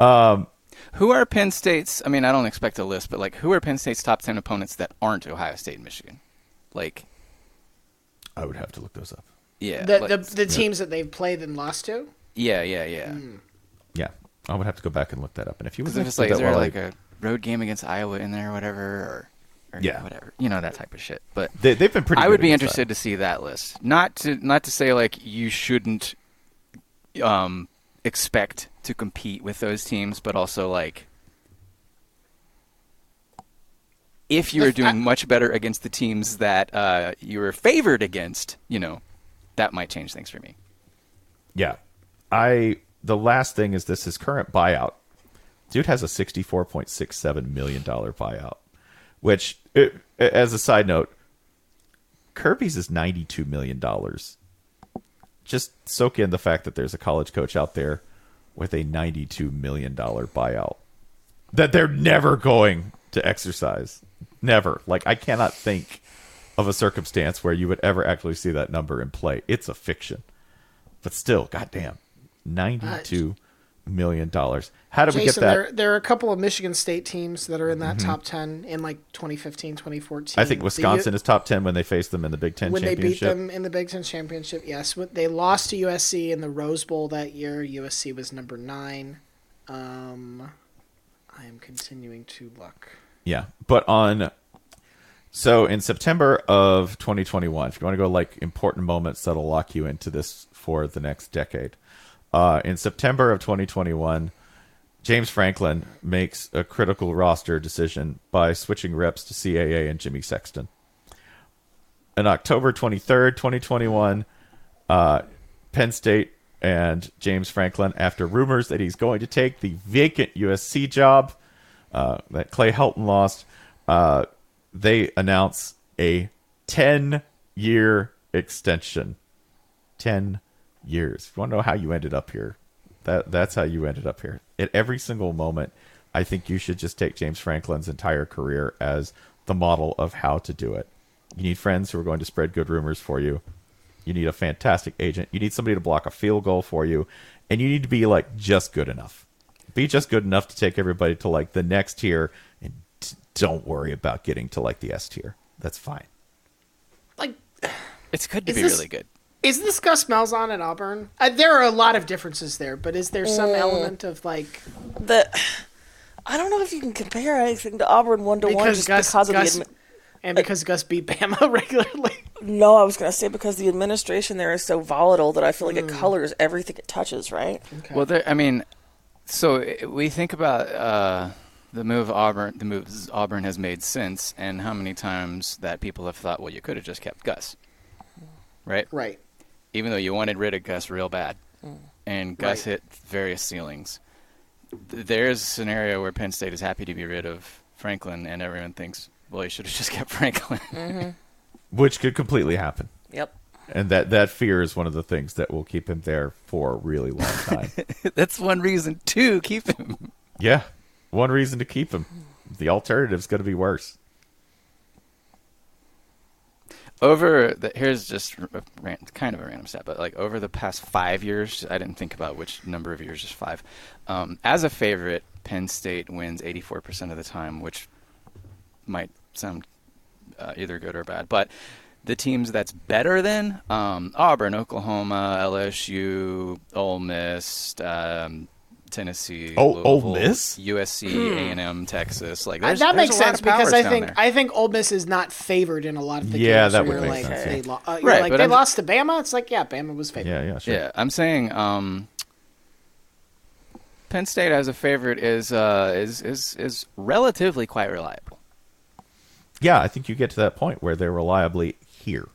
Um, who are Penn State's? I mean, I don't expect a list, but like, who are Penn State's top ten opponents that aren't Ohio State and Michigan? Like, I would have to look those up. yeah, The, like- the the teams that they've played and lost to. yeah, yeah, yeah. Yeah, I would have to go back and look that up. And if you would Because I'm just like, is there like a road game against Iowa in there, or whatever, or, or Yeah. whatever, you know, that type of shit. But they, they've been pretty. I good would be against interested to see that list. Not to not to say like you shouldn't um, expect to compete with those teams, but also like if you were If I- doing much better against the teams that uh, you were favored against, you know, that might change things for me. Yeah. I the last thing is this his current buyout. Dude has a sixty-four point six seven million dollar buyout, which, uh, as a side note, Kirby's is ninety-two million dollars. Just soak in the fact that there's a college coach out there with a ninety-two million dollar buyout that they're never going to exercise. Never. Like I cannot think of a circumstance where you would ever actually see that number in play. It's a fiction. But still, goddamn, ninety-two million dollars. How did we get that? there there are a couple of Michigan State teams that are in that top ten in like 2015, 2014. I think U- Wisconsin is top ten when they faced them in the Big Ten when they beat championship. them in the Big Ten championship. Yes, they lost to USC in the Rose Bowl that year. USC was number nine. Um, I am continuing to look. Yeah, but on so in September of 2021, if you want to go like important moments that'll lock you into this for the next decade, uh, in September of 2021, James Franklin makes a critical roster decision by switching reps to CAA and Jimmy Sexton. On October 23rd, 2021, uh, Penn State and James Franklin, after rumors that he's going to take the vacant USC job uh, that Clay Helton lost, uh, they announce a 10 year extension. 10 years. If you want to know how you ended up here, that that's how you ended up here. At every single moment, I think you should just take James Franklin's entire career as the model of how to do it. You need friends who are going to spread good rumors for you. You need a fantastic agent. You need somebody to block a field goal for you, and you need to be like just good enough. Be just good enough to take everybody to like the next tier, and t- don't worry about getting to like the S tier. That's fine. Like, It's good to Is be this- really good. Is this Gus Malzahn at Auburn? Uh, there are a lot of differences there, but is there some Mm. element of like The I don't know if you can compare anything to Auburn one to one because just Gus, because of Gus the admi- and because Gus beat Bama regularly? No, I was gonna say because the administration there is so volatile that I feel like Mm. it colors everything it touches, right? Well, there, I mean, so we think about uh, the move Auburn, the moves Auburn has made since, and how many times that people have thought, well, you could have just kept Gus, right? Right. Even though you wanted rid of Gus real bad, mm. and Gus Right. hit various ceilings. There's a scenario where Penn State is happy to be rid of Franklin, and everyone thinks, well, you should have just kept Franklin. Mm-hmm. which could completely happen. Yep. And that that fear is one of the things that will keep him there for a really long time. That's one reason to keep him. yeah, one reason to keep him. The alternative is going to be worse. Over the, here's just kind of a random stat, but like over the past five years, I didn't think about which number of years, just five. Um, as a favorite, Penn State wins 84% of the time, which might sound uh, either good or bad, but the teams that's better than um, Auburn, Oklahoma, LSU, Ole Miss, um, Tennessee, Oh, Ole Miss? USC, A&M, Texas. Like Uh, that makes sense because I think there. I think Ole Miss is not favored in a lot of the games. Yeah, games. that where would you're make like, sense, They, yeah. lo- uh, Right, like they I'm- lost to Bama. It's like yeah, Bama was favored. Yeah, yeah, sure. Yeah, I'm saying um, Penn State as a favorite is uh, is is is relatively quite reliable. Yeah, I think you get to that point where they're reliably here.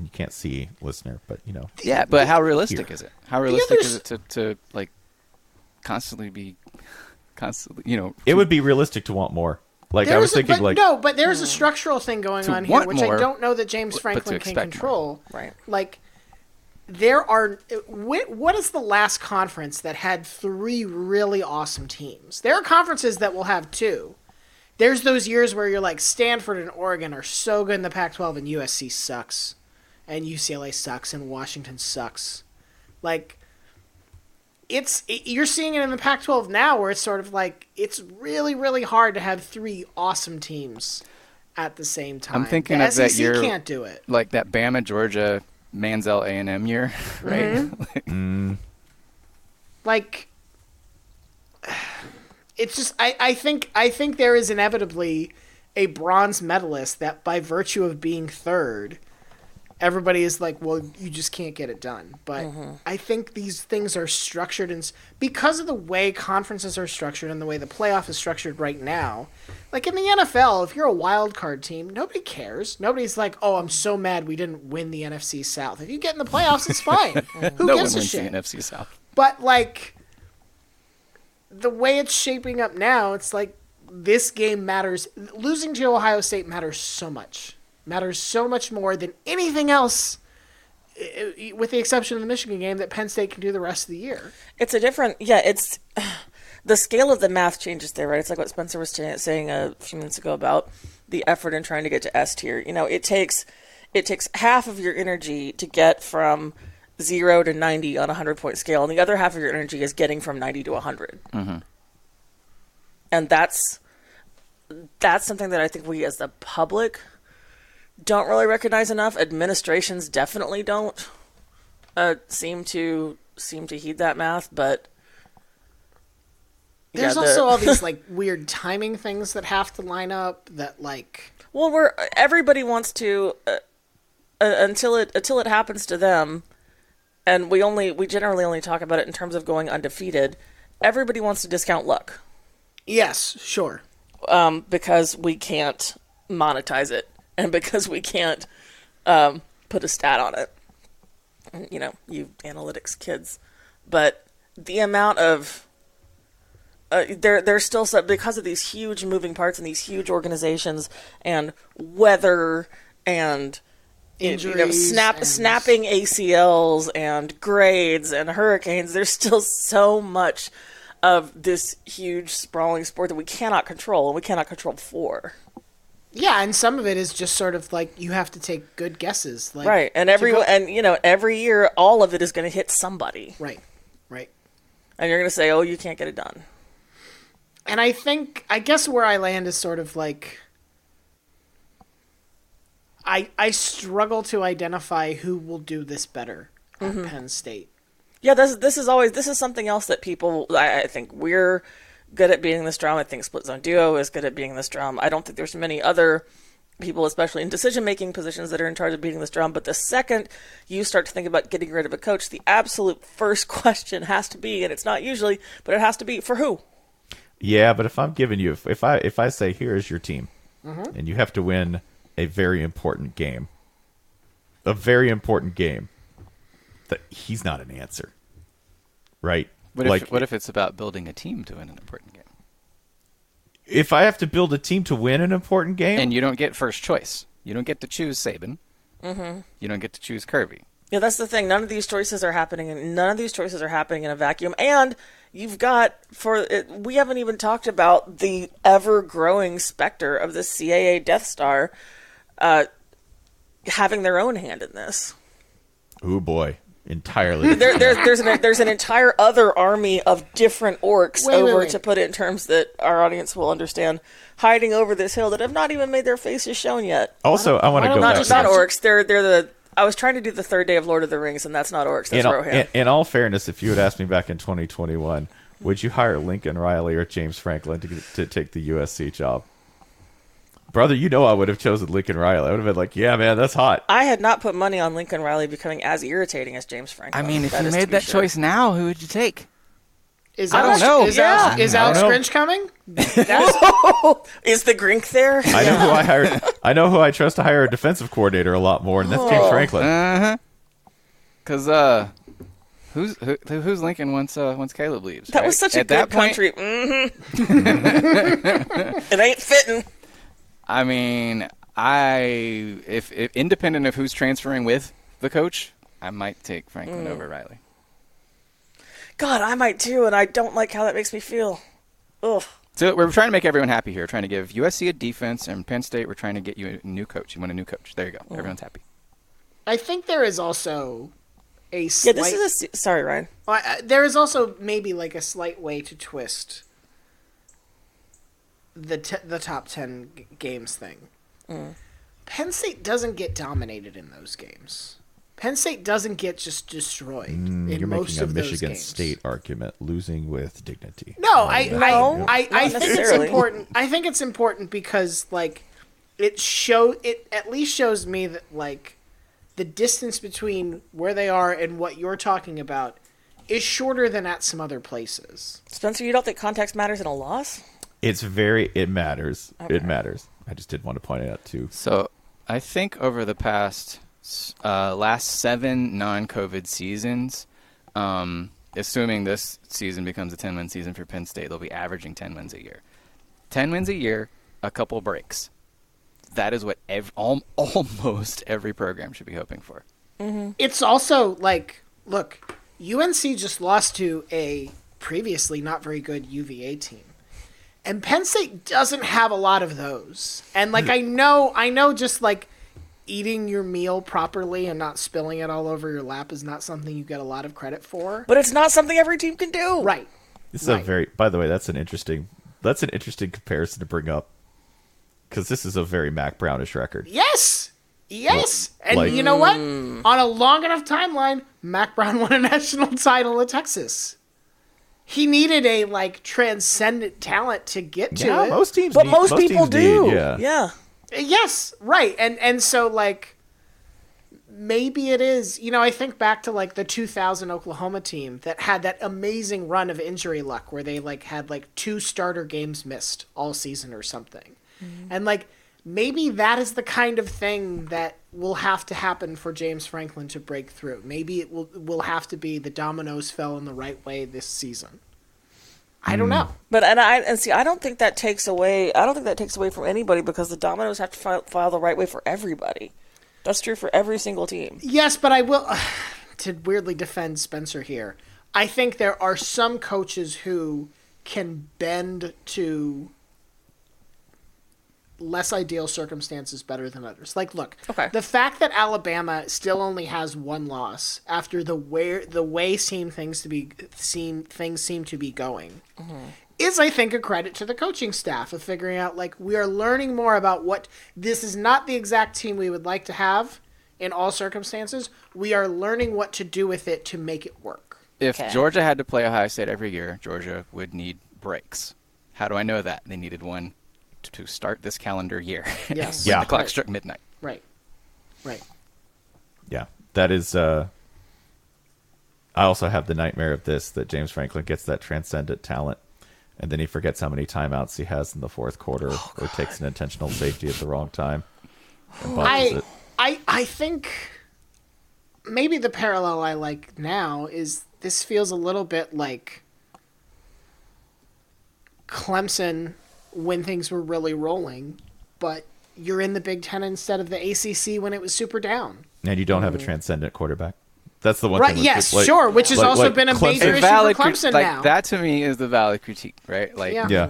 You can't see listener, but you know. Yeah, but how realistic Here. is it? How realistic is it to, to like constantly be constantly you know It would be realistic to want more. Like I was There's a- thinking but like no, but there's a structural thing going on here, want which I don't know that James Franklin can expect more. control. Right. Like, there are. What, what is the last conference that had three really awesome teams? There are conferences that will have two. There's those years where you're like Stanford and Oregon are so good in the Pac-12 and USC sucks, and UCLA sucks and Washington sucks. Like, it's it, you're seeing it in the Pac-12 now, where it's sort of like it's really, really hard to have three awesome teams at the same time. I'm thinking the of that SEC year- can't do it. like that Bama Georgia Manziel A and M year, right? Mm-hmm. Mm. Like, it's just I, I think I think there is inevitably a bronze medalist that by virtue of being third, everybody is like, well, you just can't get it done. But mm-hmm. I think these things are structured and because of the way conferences are structured and the way the playoff is structured right now. Like in the NFL, if you're a wild card team, nobody cares. Nobody's like, "Oh, I'm so mad we didn't win the NFC South." If you get in the playoffs, it's fine. Who no one gives a shit? the NFC South. But like the way it's shaping up now, it's like this game matters. Losing to Ohio State matters so much. Matters so much more than anything else, i- i- with the exception of the Michigan game that Penn State can do the rest of the year. It's a different, yeah. It's the scale of the math changes there, right? It's like what Spencer was saying a few minutes ago about the effort in trying to get to S tier. You know, it takes it takes half of your energy to get from zero to ninety on a hundred point scale, and the other half of your energy is getting from ninety to 100 mm-hmm. And that's that's something that I think we as the public don't really recognize enough. Administrations definitely don't uh, seem to seem to heed that math, but There's yeah, also all these like weird timing things that have to line up. That like well, we're everybody wants to uh, uh, until it until it happens to them, and we only we generally only talk about it in terms of going undefeated. Everybody wants to discount luck yes, sure. um, because we can't monetize it and because we can't um, put a stat on it. And, You know, you analytics kids, but the amount of uh, there there's still some because of these huge moving parts and these huge organizations and weather and you know, Injuries snap and- snapping ACLs and grades and hurricanes. There's still so much of this huge sprawling sport that we cannot control and we cannot control for. Yeah, and some of it is just sort of like you have to take good guesses. Like, Right. And every go- and you know, every year all of it is going to hit somebody. right, right. And you're going to say, "Oh, you can't get it done." And I think, I guess where I land is sort of like, I I struggle to identify who will do this better at Mm-hmm. Penn State. Yeah, this this is always this is something else that people. I, I think we're good at being this drum. I think Split Zone Duo is good at being this drum. I don't think there's many other people, especially in decision making positions, that are in charge of beating this drum. But the second you start to think about getting rid of a coach, the absolute first question has to be, and it's not usually, but it has to be for who. Yeah, but if I'm giving you, if, if I if I say here is your team, Mm-hmm. and you have to win a very important game, a very important game, that he's not an answer, right? What like if what if it's about building a team to win an important game? if I have to build a team to win an important game, And you don't get first choice. You don't get to choose Saban. Mm-hmm. You don't get to choose Kirby. Yeah, that's the thing. None of these choices are happening, and none of these choices are happening in a vacuum. And you've got for it, we haven't even talked about the ever-growing specter of the CAA Death Star uh, having their own hand in this. oh boy, entirely. There, there, there's an there's an entire other army of different orcs Wait, wait, over wait. to put it in terms that our audience will understand, hiding over this hill that have not even made their faces shown yet. also, I want to go don't- back. Not to not orcs. They're they're the. I was trying to do the third day of Lord of the Rings, and that's not orcs. That's in, all, Rohan. in, in all fairness, if you had asked me back in 2021, would you hire Lincoln Riley or James Franklin to, to take the USC job? Brother, you know I would have chosen Lincoln Riley. I would have been like, yeah, man, that's hot. I had not put money on Lincoln Riley becoming as irritating as James Franklin. I mean, if That you made that sure. choice now, who would you take? Is I don't know. Is, Yeah. Alex, is Alex don't know. Grinch coming? is the Grink there? I know who I hired. I know who I trust to hire a defensive coordinator a lot more, and that's James Oh. Franklin. Uh huh. Cause uh, who's who, who's Lincoln once uh once Caleb leaves? That right? was such a At good that point, country. Mm-hmm. it ain't fitting. I mean, I if, if independent of who's transferring with the coach, I might take Franklin Mm. over Riley. God, I might too, and I don't like how that makes me feel. Ugh. So we're trying to make everyone happy here. Trying to give USC a defense, and Penn State we're trying to get you a new coach. You want a new coach? There you go. Mm. Everyone's happy. I think there is also a Yeah, this is a sorry, Ryan. Well, I- there is also maybe like a slight way to twist the t- the top ten g- games thing. Mm. Penn State doesn't get dominated in those games. Penn State doesn't get just destroyed in Mm, You're most making a of Michigan. State argument, losing with dignity. No, I, No, I, I, not I think it's important. I think it's important because like it show it at least shows me that like the distance between where they are and what you're talking about is shorter than at some other places. Spencer, you don't think context matters in a loss? It's very. It matters. It matters. I just did want to point it out too. So I think over the past uh, last seven non-COVID seasons, um, assuming this season becomes a 10-win season for Penn State, they'll be averaging 10 wins a year. 10 wins a year, a couple breaks. That is what ev- al- almost every program should be hoping for. It's also like look, UNC just lost to a previously not very good UVA team. And Penn State doesn't have a lot of those. And like I know I know just like eating your meal properly and not spilling it all over your lap is not something you get a lot of credit for. But it's not something every team can do. Right. This is a very. By the way, that's an interesting. That's an interesting comparison to bring up, because this is a very Mack Brownish record. Yes. Yes. and like- you know what? Mm. On a long enough timeline, Mack Brown won a national title at Texas. He needed a like transcendent talent to get to Yeah, it. most teams. But need- most, people do. need, yeah. yeah. Yes, right. And and so like maybe it is. You know, I think back to like the 2000 Oklahoma team that had that amazing run of injury luck where they like had like two starter games missed all season or something. Mm-hmm. And like maybe that is the kind of thing that will have to happen for James Franklin to break through. Maybe it will will have to be the dominoes fell in the right way this season. I don't hmm. know. But and I and see, I don't think that takes away. I don't think that takes away from anybody because the dominoes have to file, file the right way for everybody. That's true for every single team. Yes, but I will to weirdly defend Spencer here. I think there are some coaches who can bend to less ideal circumstances better than others. Like, look, Okay. the fact that Alabama still only has one loss after the way the way seem things to be seem things seem to be going mm-hmm. is, I think, a credit to the coaching staff of figuring out like we are learning more about what this is not the exact team we would like to have in all circumstances. We are learning what to do with it to make it work. If Okay. Georgia had to play Ohio State every year, Georgia would need breaks. How do I know that? They needed one t- to start this calendar year. Yes. when Yeah. the clock Right. struck midnight. Right. Right. Yeah, that is. uh I also have the nightmare of this that James Franklin gets that transcendent talent, and then he forgets how many timeouts he has in the fourth quarter, Oh, or takes an intentional safety at the wrong time. I, it. I I think maybe the parallel I like now is this feels a little bit like Clemson when things were really rolling, but you're in the Big Ten instead of the ACC when it was super down. And you don't have a mm-hmm. transcendent quarterback. That's the one Right? thing. Yes, like- sure. Which has like- also like been a Clemson- major A issue valid for cri- Clemson like now. that to me is the valid critique, right? Like Yeah. Yeah.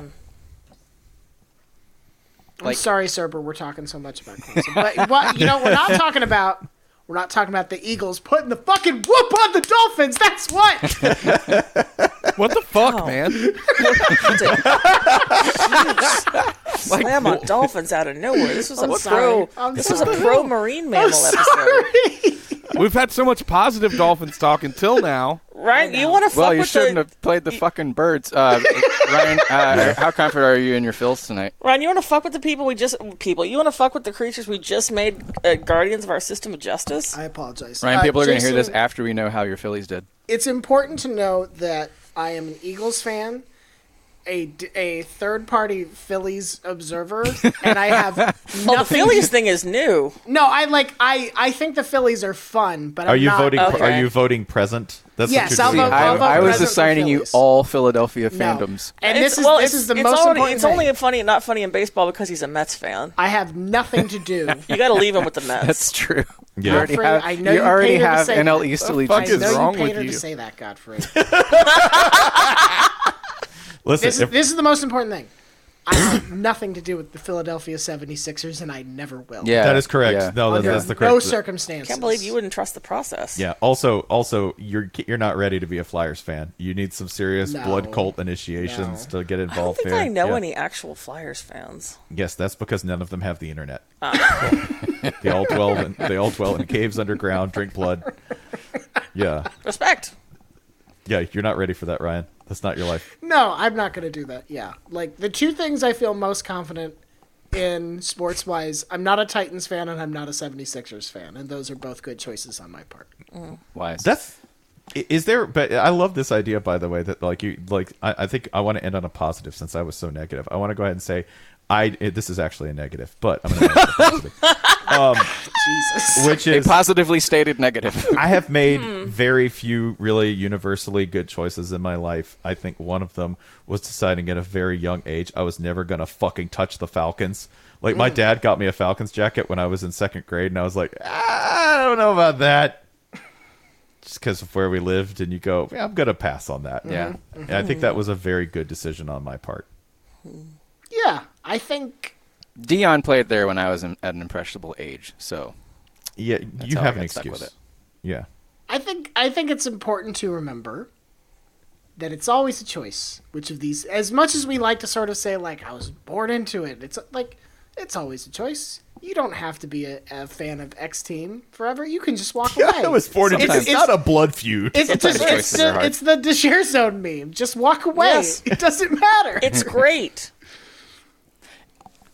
I'm like- sorry, Serber, we're talking so much about Clemson, but what you know, we're not talking about. We're not talking about the Eagles putting the fucking whoop on the Dolphins. That's what. What the fuck, Oh. man? Slam on dolphins out of nowhere. This was a I'm pro. sorry. I'm this was a pro marine mammal episode. We've had so much positive Dolphins talk until now. Right? You want to fuck well, you with shouldn't the have played the fucking birds. Uh, Ryan, uh, how confident are you in your fills tonight? Ryan? You want to fuck with the people we just people? You want to fuck with the creatures we just made uh, guardians of our system of justice? I apologize. Ryan, Uh, people are going to hear this Jason, after we know how your Phillies did. It's important to note that I am an Eagles fan, a, d- a third party Phillies observer, and I have nothing. Oh, the Phillies thing is new. No, I like I I think the Phillies are fun, but Are I'm you not, voting? Okay. Are you voting present? That's Yes, what you're I'll vote- I, I'll vote I was assigning you all Philadelphia No. fandoms. And It's- this is well, this is the it's most only, important It's thing. only funny, not funny in baseball because he's a Mets fan. I have nothing to do. You got to leave him with the Mets. That's true. Yeah. You already Godfrey, have, I know you you already paid her to have NL that. East fuck allegiance. I is wrong you paid with you? to say that, Godfrey. Listen, This is, if- this is the most important thing. I have nothing to do with the Philadelphia 76ers, and I never will. Yeah, that is correct. yeah. No, that's, that's the correct. no circumstances. Can't believe you wouldn't trust the process. Yeah. Also, also, you're you're not ready to be a Flyers fan. You need some serious No. blood cult initiations to get involved. I don't think here. I know Yeah. any actual Flyers fans. Yes, that's because none of them have the internet. Ah. they all dwell in, they all dwell in caves underground, drink blood. Yeah, Respect. yeah. You're not ready for that, Ryan. That's not your life. No, I'm not going to do that. Yeah. Like, the two things I feel most confident in sports wise, I'm not a Titans fan and I'm not a 76ers fan. And those are both good choices on my part. Mm. Wise. That's is there but i love this idea by the way that like you like i, I think i want to end on a positive since i was so negative i want to go ahead and say i it, this is actually a negative but i'm going to end on a positive. Um, Jesus. which is a is positively stated negative. i have made hmm. very few really universally good choices in my life. I think one of them was deciding at a very young age i was never going to fucking touch the falcons. Like my hmm. dad got me a falcons jacket when i was in second grade and i was like "Ah, i don't know about that. Just because of where we lived and you go yeah, i'm gonna pass on that. Yeah. Mm-hmm. and i think that mm-hmm. was a very good decision on my part. Yeah. I think. Dion played there when I was in, at an impressionable age, so yeah you how I have an got stuck excuse with it. yeah I think I think it's important to remember that it's always a choice. Which of these, as much as we like to sort of say like I was born into it, it's like it's always a choice. You don't have to be a, a fan of X team forever. You can just walk away. i was born into It's- it's, not a blood feud It's, Sometimes just, it's, choices are the, hard. it's the the share zone meme. Just walk away. Yes. It doesn't matter. It's great.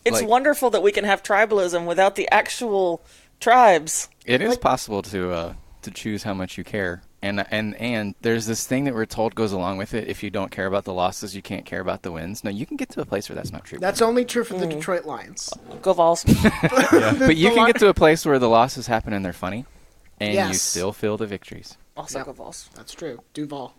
It's Like- wonderful that we can have tribalism without the actual tribes. it is possible to uh, to choose how much you care. And and and there's this thing that we're told goes along with it. If you don't care about the losses, you can't care about the wins. No, you can get to a place where that's not true. That's only true for the Mm. Detroit Lions. Go Vols. but you can get to a place where the losses happen and they're funny, and you still feel the victories. Also Yep. go Vols. That's true. Duval.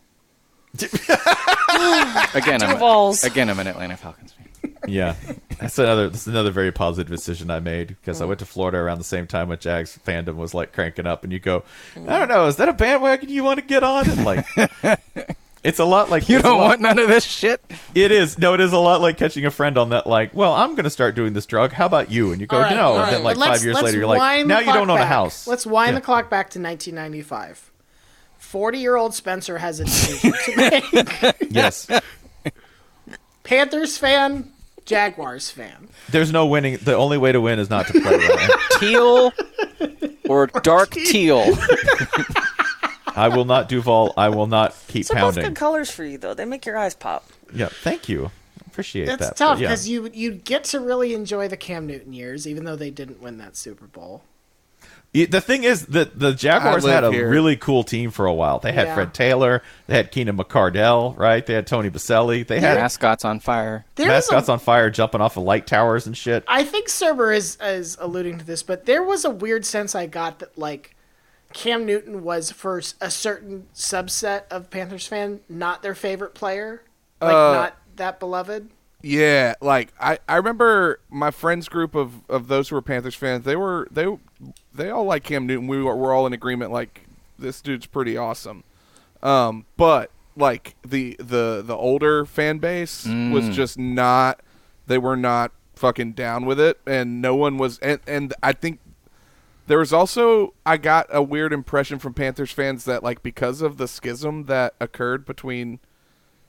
Again, I'm Vols. again I'm an Atlanta Falcons fan. yeah that's another that's another very positive decision i made because i mm. went to florida around the same time when jags fandom was like cranking up and you go i don't know is that a bandwagon you want to get on and like It's a lot like You it's a don't lot- want none of this shit. It is no, it is a lot like catching a friend on that. Like, well, I'm going to start doing this drug. How about you? And you go, All right, no, all and right. then like Let's- five years let's later, you're like, wind now the you don't clock own a back. house. Let's wind Yeah. the clock back to 1995. 40 year old Spencer has a decision to make. Yes, Panthers fan, Jaguars fan. there's no winning. The only way to win is not to play. Ryan. Teal or dark teal. I will not Duval. I will not keep Those are both good colors for you, though. They make your eyes pop. Yeah, thank you. Appreciate That's that. tough but yeah. because you you get to really enjoy the Cam Newton years, even though they didn't win that Super Bowl. Y- The thing is that the Jaguars had a here. really cool team for a while. They had Yeah. Fred Taylor, they had Keenan McCardell, right? They had Tony Boselli, they had Mascots on fire. There was a- mascots on fire jumping off of light towers and shit. I think Cerber is is alluding to this, but there was a weird sense I got that like Cam Newton was for a certain subset of Panthers fan not their favorite player, like Uh, not that beloved. Yeah, like I, I remember my friends group of, of those who were Panthers fans. They were they they all like Cam Newton. We were, were all in agreement like this dude's pretty awesome. Um, but like the the the older fan base was just not. They were not fucking down with it, and no one was. And and I think there was also I got a weird impression from Panthers fans that like because of the schism that occurred between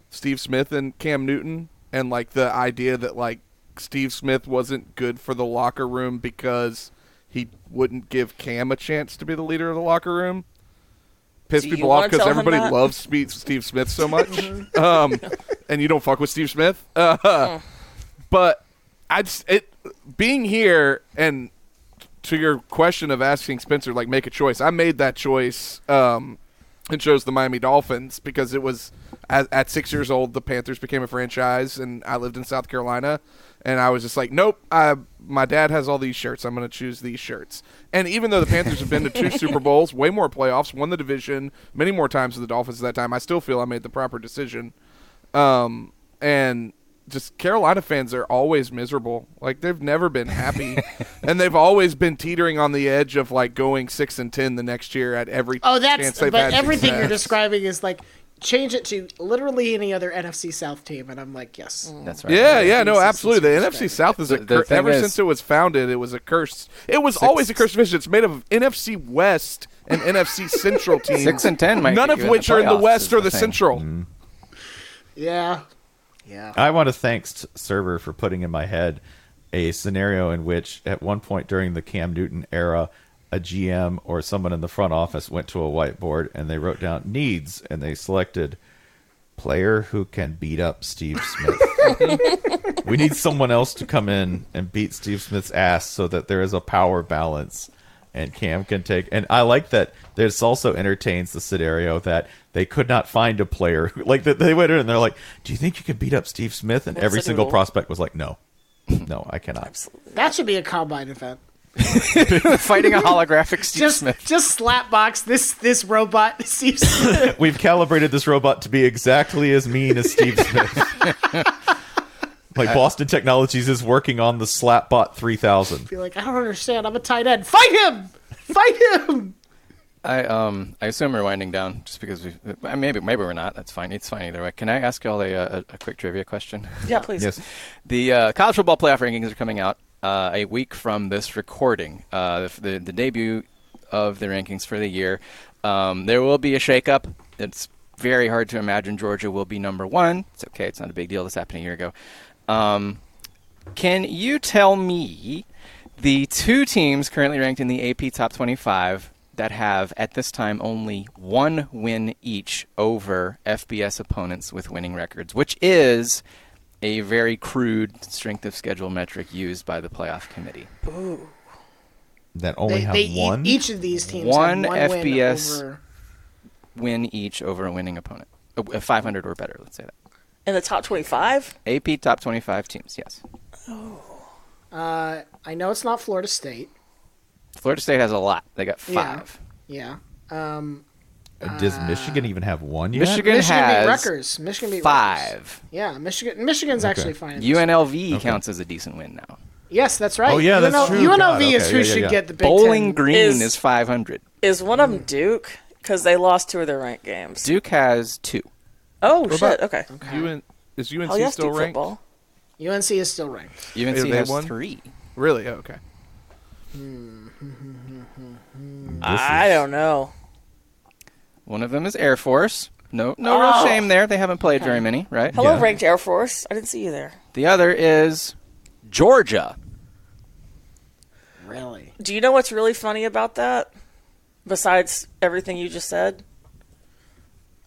Steve Smith and Cam Newton and like the idea that like Steve Smith wasn't good for the locker room because he wouldn't give Cam a chance to be the leader of the locker room. Pissed Do people off because everybody loves Steve Smith so much, um, and you don't fuck with Steve Smith. Uh, but I just it being here and to your question of asking Spencer like make a choice. I made that choice um, and chose the Miami Dolphins because it was at, at six years old the Panthers became a franchise and I lived in South Carolina. And I was just like nope I my dad has all these shirts. I'm going to choose these shirts. And even though the Panthers have been to two Super Bowls way more playoffs won the division many more times than the Dolphins at that time I still feel I made the proper decision. Um, and just Carolina fans are always miserable. Like they've never been happy, and they've always been teetering on the edge of like going six and ten the next year at every Oh, chance that's they've but had everything you're describing is like change it to literally any other NFC South team, and I'm like, yes. Mm. That's right. Yeah, yeah, no, absolutely. The. NFC South is a The- the cur- ever is- since it was founded, it was a curse. It was always a cursed division. It's made of NFC West and NFC Central teams. Six and ten might none of you in which are in the West or the the thing. Central. Yeah, yeah. I want to thank Server for putting in my head a scenario in which, at one point during the Cam Newton era, a GM or someone in the front office went to a whiteboard and they wrote down needs and they selected player who can beat up Steve Smith. we need someone else to come in and beat Steve Smith's ass so that there is a power balance and Cam can take and I like that this also entertains the scenario that they could not find a player who like they went in and they're like, Do you think you could beat up Steve Smith? And every single doodle. prospect was like, No. No, I cannot. That should be a combine event. Fighting a holographic Steve Just Smith. just slapbox this this robot Steve Smith. We've calibrated this robot to be exactly as mean as Steve Smith. like Boston Technologies is working on the Slapbot 3000. Be like, I don't understand. I'm a tight end. Fight him! Fight him! I um I assume we're winding down just because we uh, maybe maybe we're not. That's fine. It's fine either way. Can I ask y'all a, a, a quick trivia question? Yeah, please. Yes. The uh, college football playoff rankings are coming out uh, a week from this recording. Uh, the, the the debut of the rankings for the year. Um, there will be a shakeup. It's very hard to imagine Georgia will be number one. It's okay. It's not a big deal. This happened a year ago. Um, can you tell me the two teams currently ranked in the AP Top 25 that have, at this time, only one win each over FBS opponents with winning records, which is a very crude strength of schedule metric used by the playoff committee? That only They, have they one. each of these teams One have one FBS win over. Win each over a winning opponent. Uh, 500 or better, let's say that. In the top 25? AP Top 25 teams, yes. Uh, I know it's not Florida State. Florida State has a lot. They got five. Yeah. Um, Does Michigan even have one yet? Michigan, Michigan beat has Rutgers. Michigan beat Rutgers. five. Yeah, Michigan. Michigan's actually fine. in this. UNLV counts as a decent win now. Yes, that's right. Oh, yeah, that's true. UNLV God, is okay, who yeah, yeah, should yeah. get the Big Bowling Ten. Green Is- is, 500. Is one of them Duke? Because they lost two of their ranked games. Duke has two. Oh What shit. about- Okay. UN, is UNC Hell yes, still Duke ranked? football. UNC is still ranked. UNC has won? three. Really? Oh, okay. I don't know. One of them is Air Force. No, no real Oh. shame there. They haven't played very many, right? Hello, Yeah. ranked Air Force. I didn't see you there. The other is Georgia. Really? Do you know what's really funny about that? Besides everything you just said?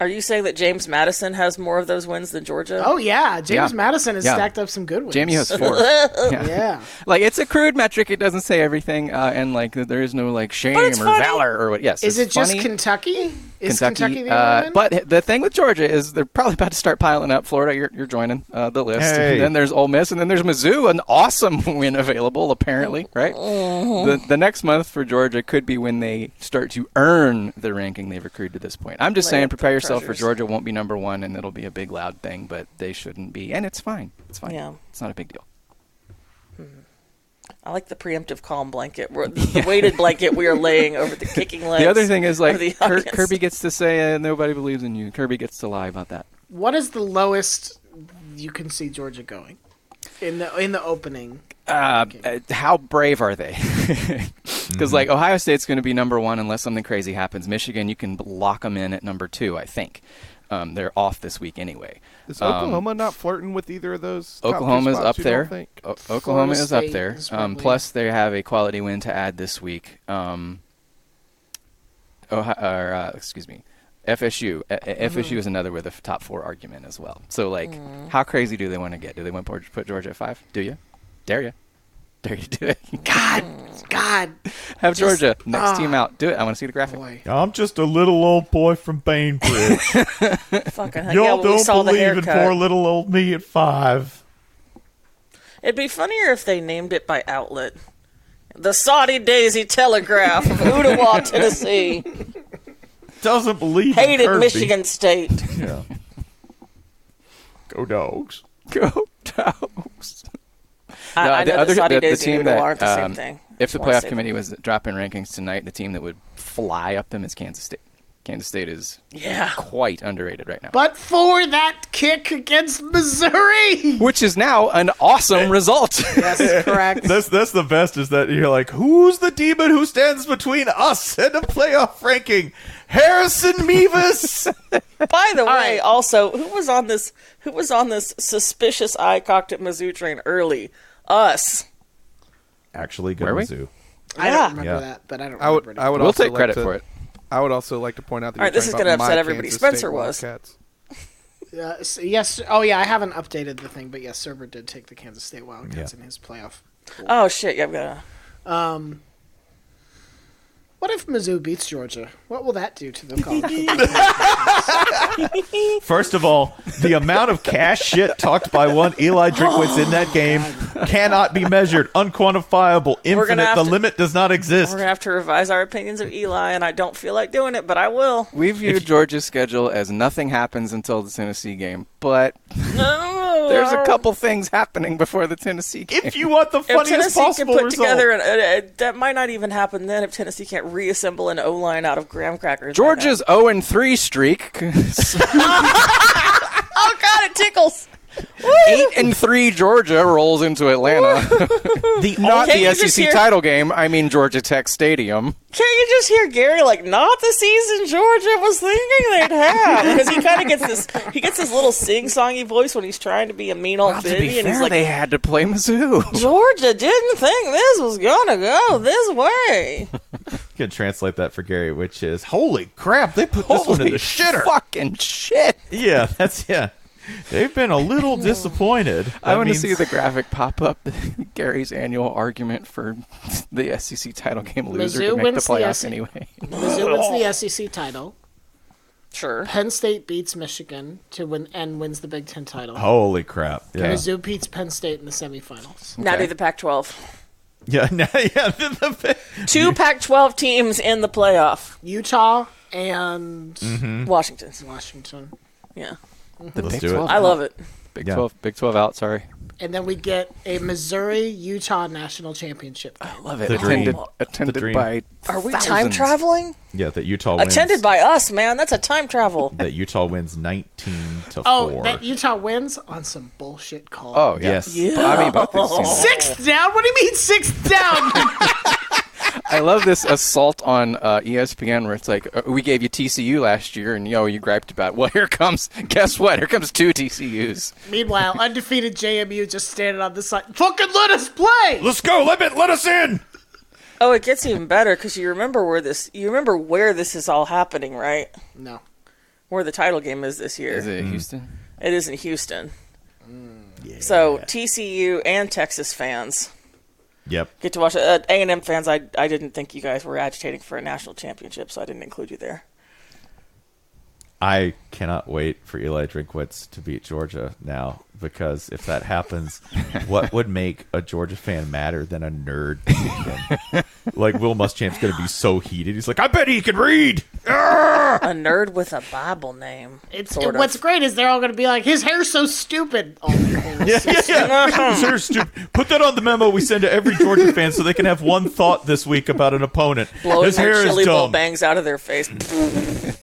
Are you saying that James Madison has more of those wins than Georgia? Oh yeah, James Yeah. Madison has Yeah. stacked up some good wins. JMU has four. yeah. Yeah. Like it's a crude metric. It doesn't say everything, uh, and like there is no like shame or funny. valor or what. Yes, Is it's it just funny. Kentucky? Is Kentucky, Kentucky the uh, only one? but the thing with Georgia is they're probably about to start piling up. Florida, you're, you're joining uh, the list. Hey. And then there's Ole Miss, and then there's Mizzou, an awesome win available apparently, right? The, the next month for Georgia could be when they start to earn the ranking they've accrued to this point. I'm just Lay saying, prepare yourself for treasures. Georgia won't be number one, and it'll be a big loud thing, but they shouldn't be, and it's fine. It's fine. Yeah. It's not a big deal. I like the preemptive calm blanket, the, the weighted blanket we are laying over the kicking legs. The other thing is like of the Kir- audience. Kirby gets to say uh, nobody believes in you. Kirby gets to lie about that. what is the lowest you can see Georgia going in the in the opening? Uh, uh, how brave are they? Because like Ohio State's going to be number one unless something crazy happens. Michigan, you can lock them in at number two. I think um, they're off this week anyway. Is Um, Oklahoma not flirting with either of those? Oklahoma's spots, up you don't there. think? O- Oklahoma Florida is up State there. is Um, plus, they have a quality win to add this week. Um, Ohio, or, uh, excuse me, FSU. A- A- mm-hmm. FSU is another with a f- top four argument as well. So, like, mm. how crazy do they want to get? Do they want to put Georgia at five? Do you? Dare you? Dare you do it? God, mm. God, Have Georgia next ah. team out. Do it. I want to see the graphic. boy. I'm just a little old boy from Bainbridge. Fucking. Uh, Y'all yeah, don't believe in poor little old me at five. It'd be funnier if they named it by outlet. The Saudi Daisy Telegraph of Ottawa, Tennessee. Doesn't believe in Hated Kirby. Michigan State. Yeah. Go dogs. Go Dogs. I, No, I the know other- that Saudi the- the team that, aren't the same um, thing. If the wanna playoff say committee was dropping rankings tonight, the team that would fly up them is Kansas State. Kansas State is Yeah. quite underrated right now. But for that kick against Missouri, Which is now an awesome result. yes, correct. That's that's the best is that you're like, who's the demon who stands between us and a playoff ranking? Harrison Mevis. By the way, right. also, who was on this? Who was on this suspicious eye cocked at Mizzou train early? Us. Actually, good Were we? Mizzou. I Yeah. don't remember Yeah. that, but I don't I would. remember I would we'll also take like credit to- for it. I would also like to point out that All right, you're this is gonna upset everybody. Kansas Spencer State was. Wildcats. Uh, s- yes. Oh yeah, I haven't updated the thing, but yes, Server did take the Kansas State Wildcats Yeah. in his playoff. Oh shit! Yeah, I've got. Um, what if Mizzou beats Georgia? What will that do to the college? First of all, the amount of cash shit talked by one Eli Drinkwitz in that game oh cannot be measured, unquantifiable, infinite. The to- lit does not exist. We're gonna have to revise our opinions of Eli, and I don't feel like doing it, but I will. We view Georgia's schedule as nothing happens until the Tennessee game, but No, there's a couple things happening before the Tennessee game. If you want the If funniest Tennessee can possible put result, together, an, uh, uh, that might not even happen then. If Tennessee can't reassemble an O line out of graham crackers, by Georgia's 0 and 3 streak, oh god, it tickles. 8 and 3 Georgia rolls into Atlanta. the Not Can the SEC hear- title game, I mean Georgia Tech Stadium. Can't you just hear Gary like, not the season Georgia was thinking they'd have? Because he kind of gets this, he gets this little sing-songy voice when he's trying to be a mean old Well, baby, be and he's like, they had to play Mizzou. Georgia didn't think this was gonna go this way. You can translate that for Gary, which is holy crap, they put this one in the shitter. fucking shit. Yeah, that's yeah. They've been a little disappointed. I That want to see the graphic pop up. Gary's annual argument for the SEC title game loser Mizzou to make the wins the playoffs SEC. anyway. Mizzou wins the SEC title. Sure. Penn State beats Michigan to win and wins the Big Ten title. Holy crap! Yeah, Mizzou beats Penn State in the semifinals. Now do the Pac-12. yeah, now- yeah. The, the, Two Pac-12 teams in the playoff. Utah and Mm-hmm. Washington. Washington. Yeah, let's Big do 12. it. I love it. Big Yeah. 12, Big 12 out, sorry. and then we get a Missouri Utah national championship. I love it. The dream. attended attended The dream. by Are we time thousands. traveling? Yeah, that Utah wins. Attended by us, man. That's a time travel. that Utah wins 19 to Oh, 4. that Utah wins on some bullshit call. Oh yeah. Yes. Yeah. I mean, both these teams. Sixth down? What do you mean sixth down? I love this assault on uh, ESPN where it's like, uh, we gave you TCU last year, and you know you griped about. Well, here comes. Guess what? Here comes two TCU's. Meanwhile, undefeated JMU just standing on the side. Fucking let us play! Let's go. Let, it, let us in. Oh, it gets even better because you remember where this. You remember where this is all happening, right? No. Where the title game is this year. Is it Houston? It is in Houston. So TCU and Texas fans Yep. get to watch it. Uh, A and M fans, I I didn't think you guys were agitating for a national championship, so I didn't include you there. I cannot wait for Eli Drinkwitz to beat Georgia now because if that happens, what would make a Georgia fan madder than a nerd? like Will Muschamp's going to be so heated. He's like, "I bet he can read." A nerd with a Bible name. It's sort of. what's great is they're all going to be like, his hair's so stupid. Oh, their hair is so yeah. His hair's stupid. Put that on the memo we send to every Georgia fan so they can have one thought this week about an opponent. blowing His hair chili is dumb. bangs out of their face.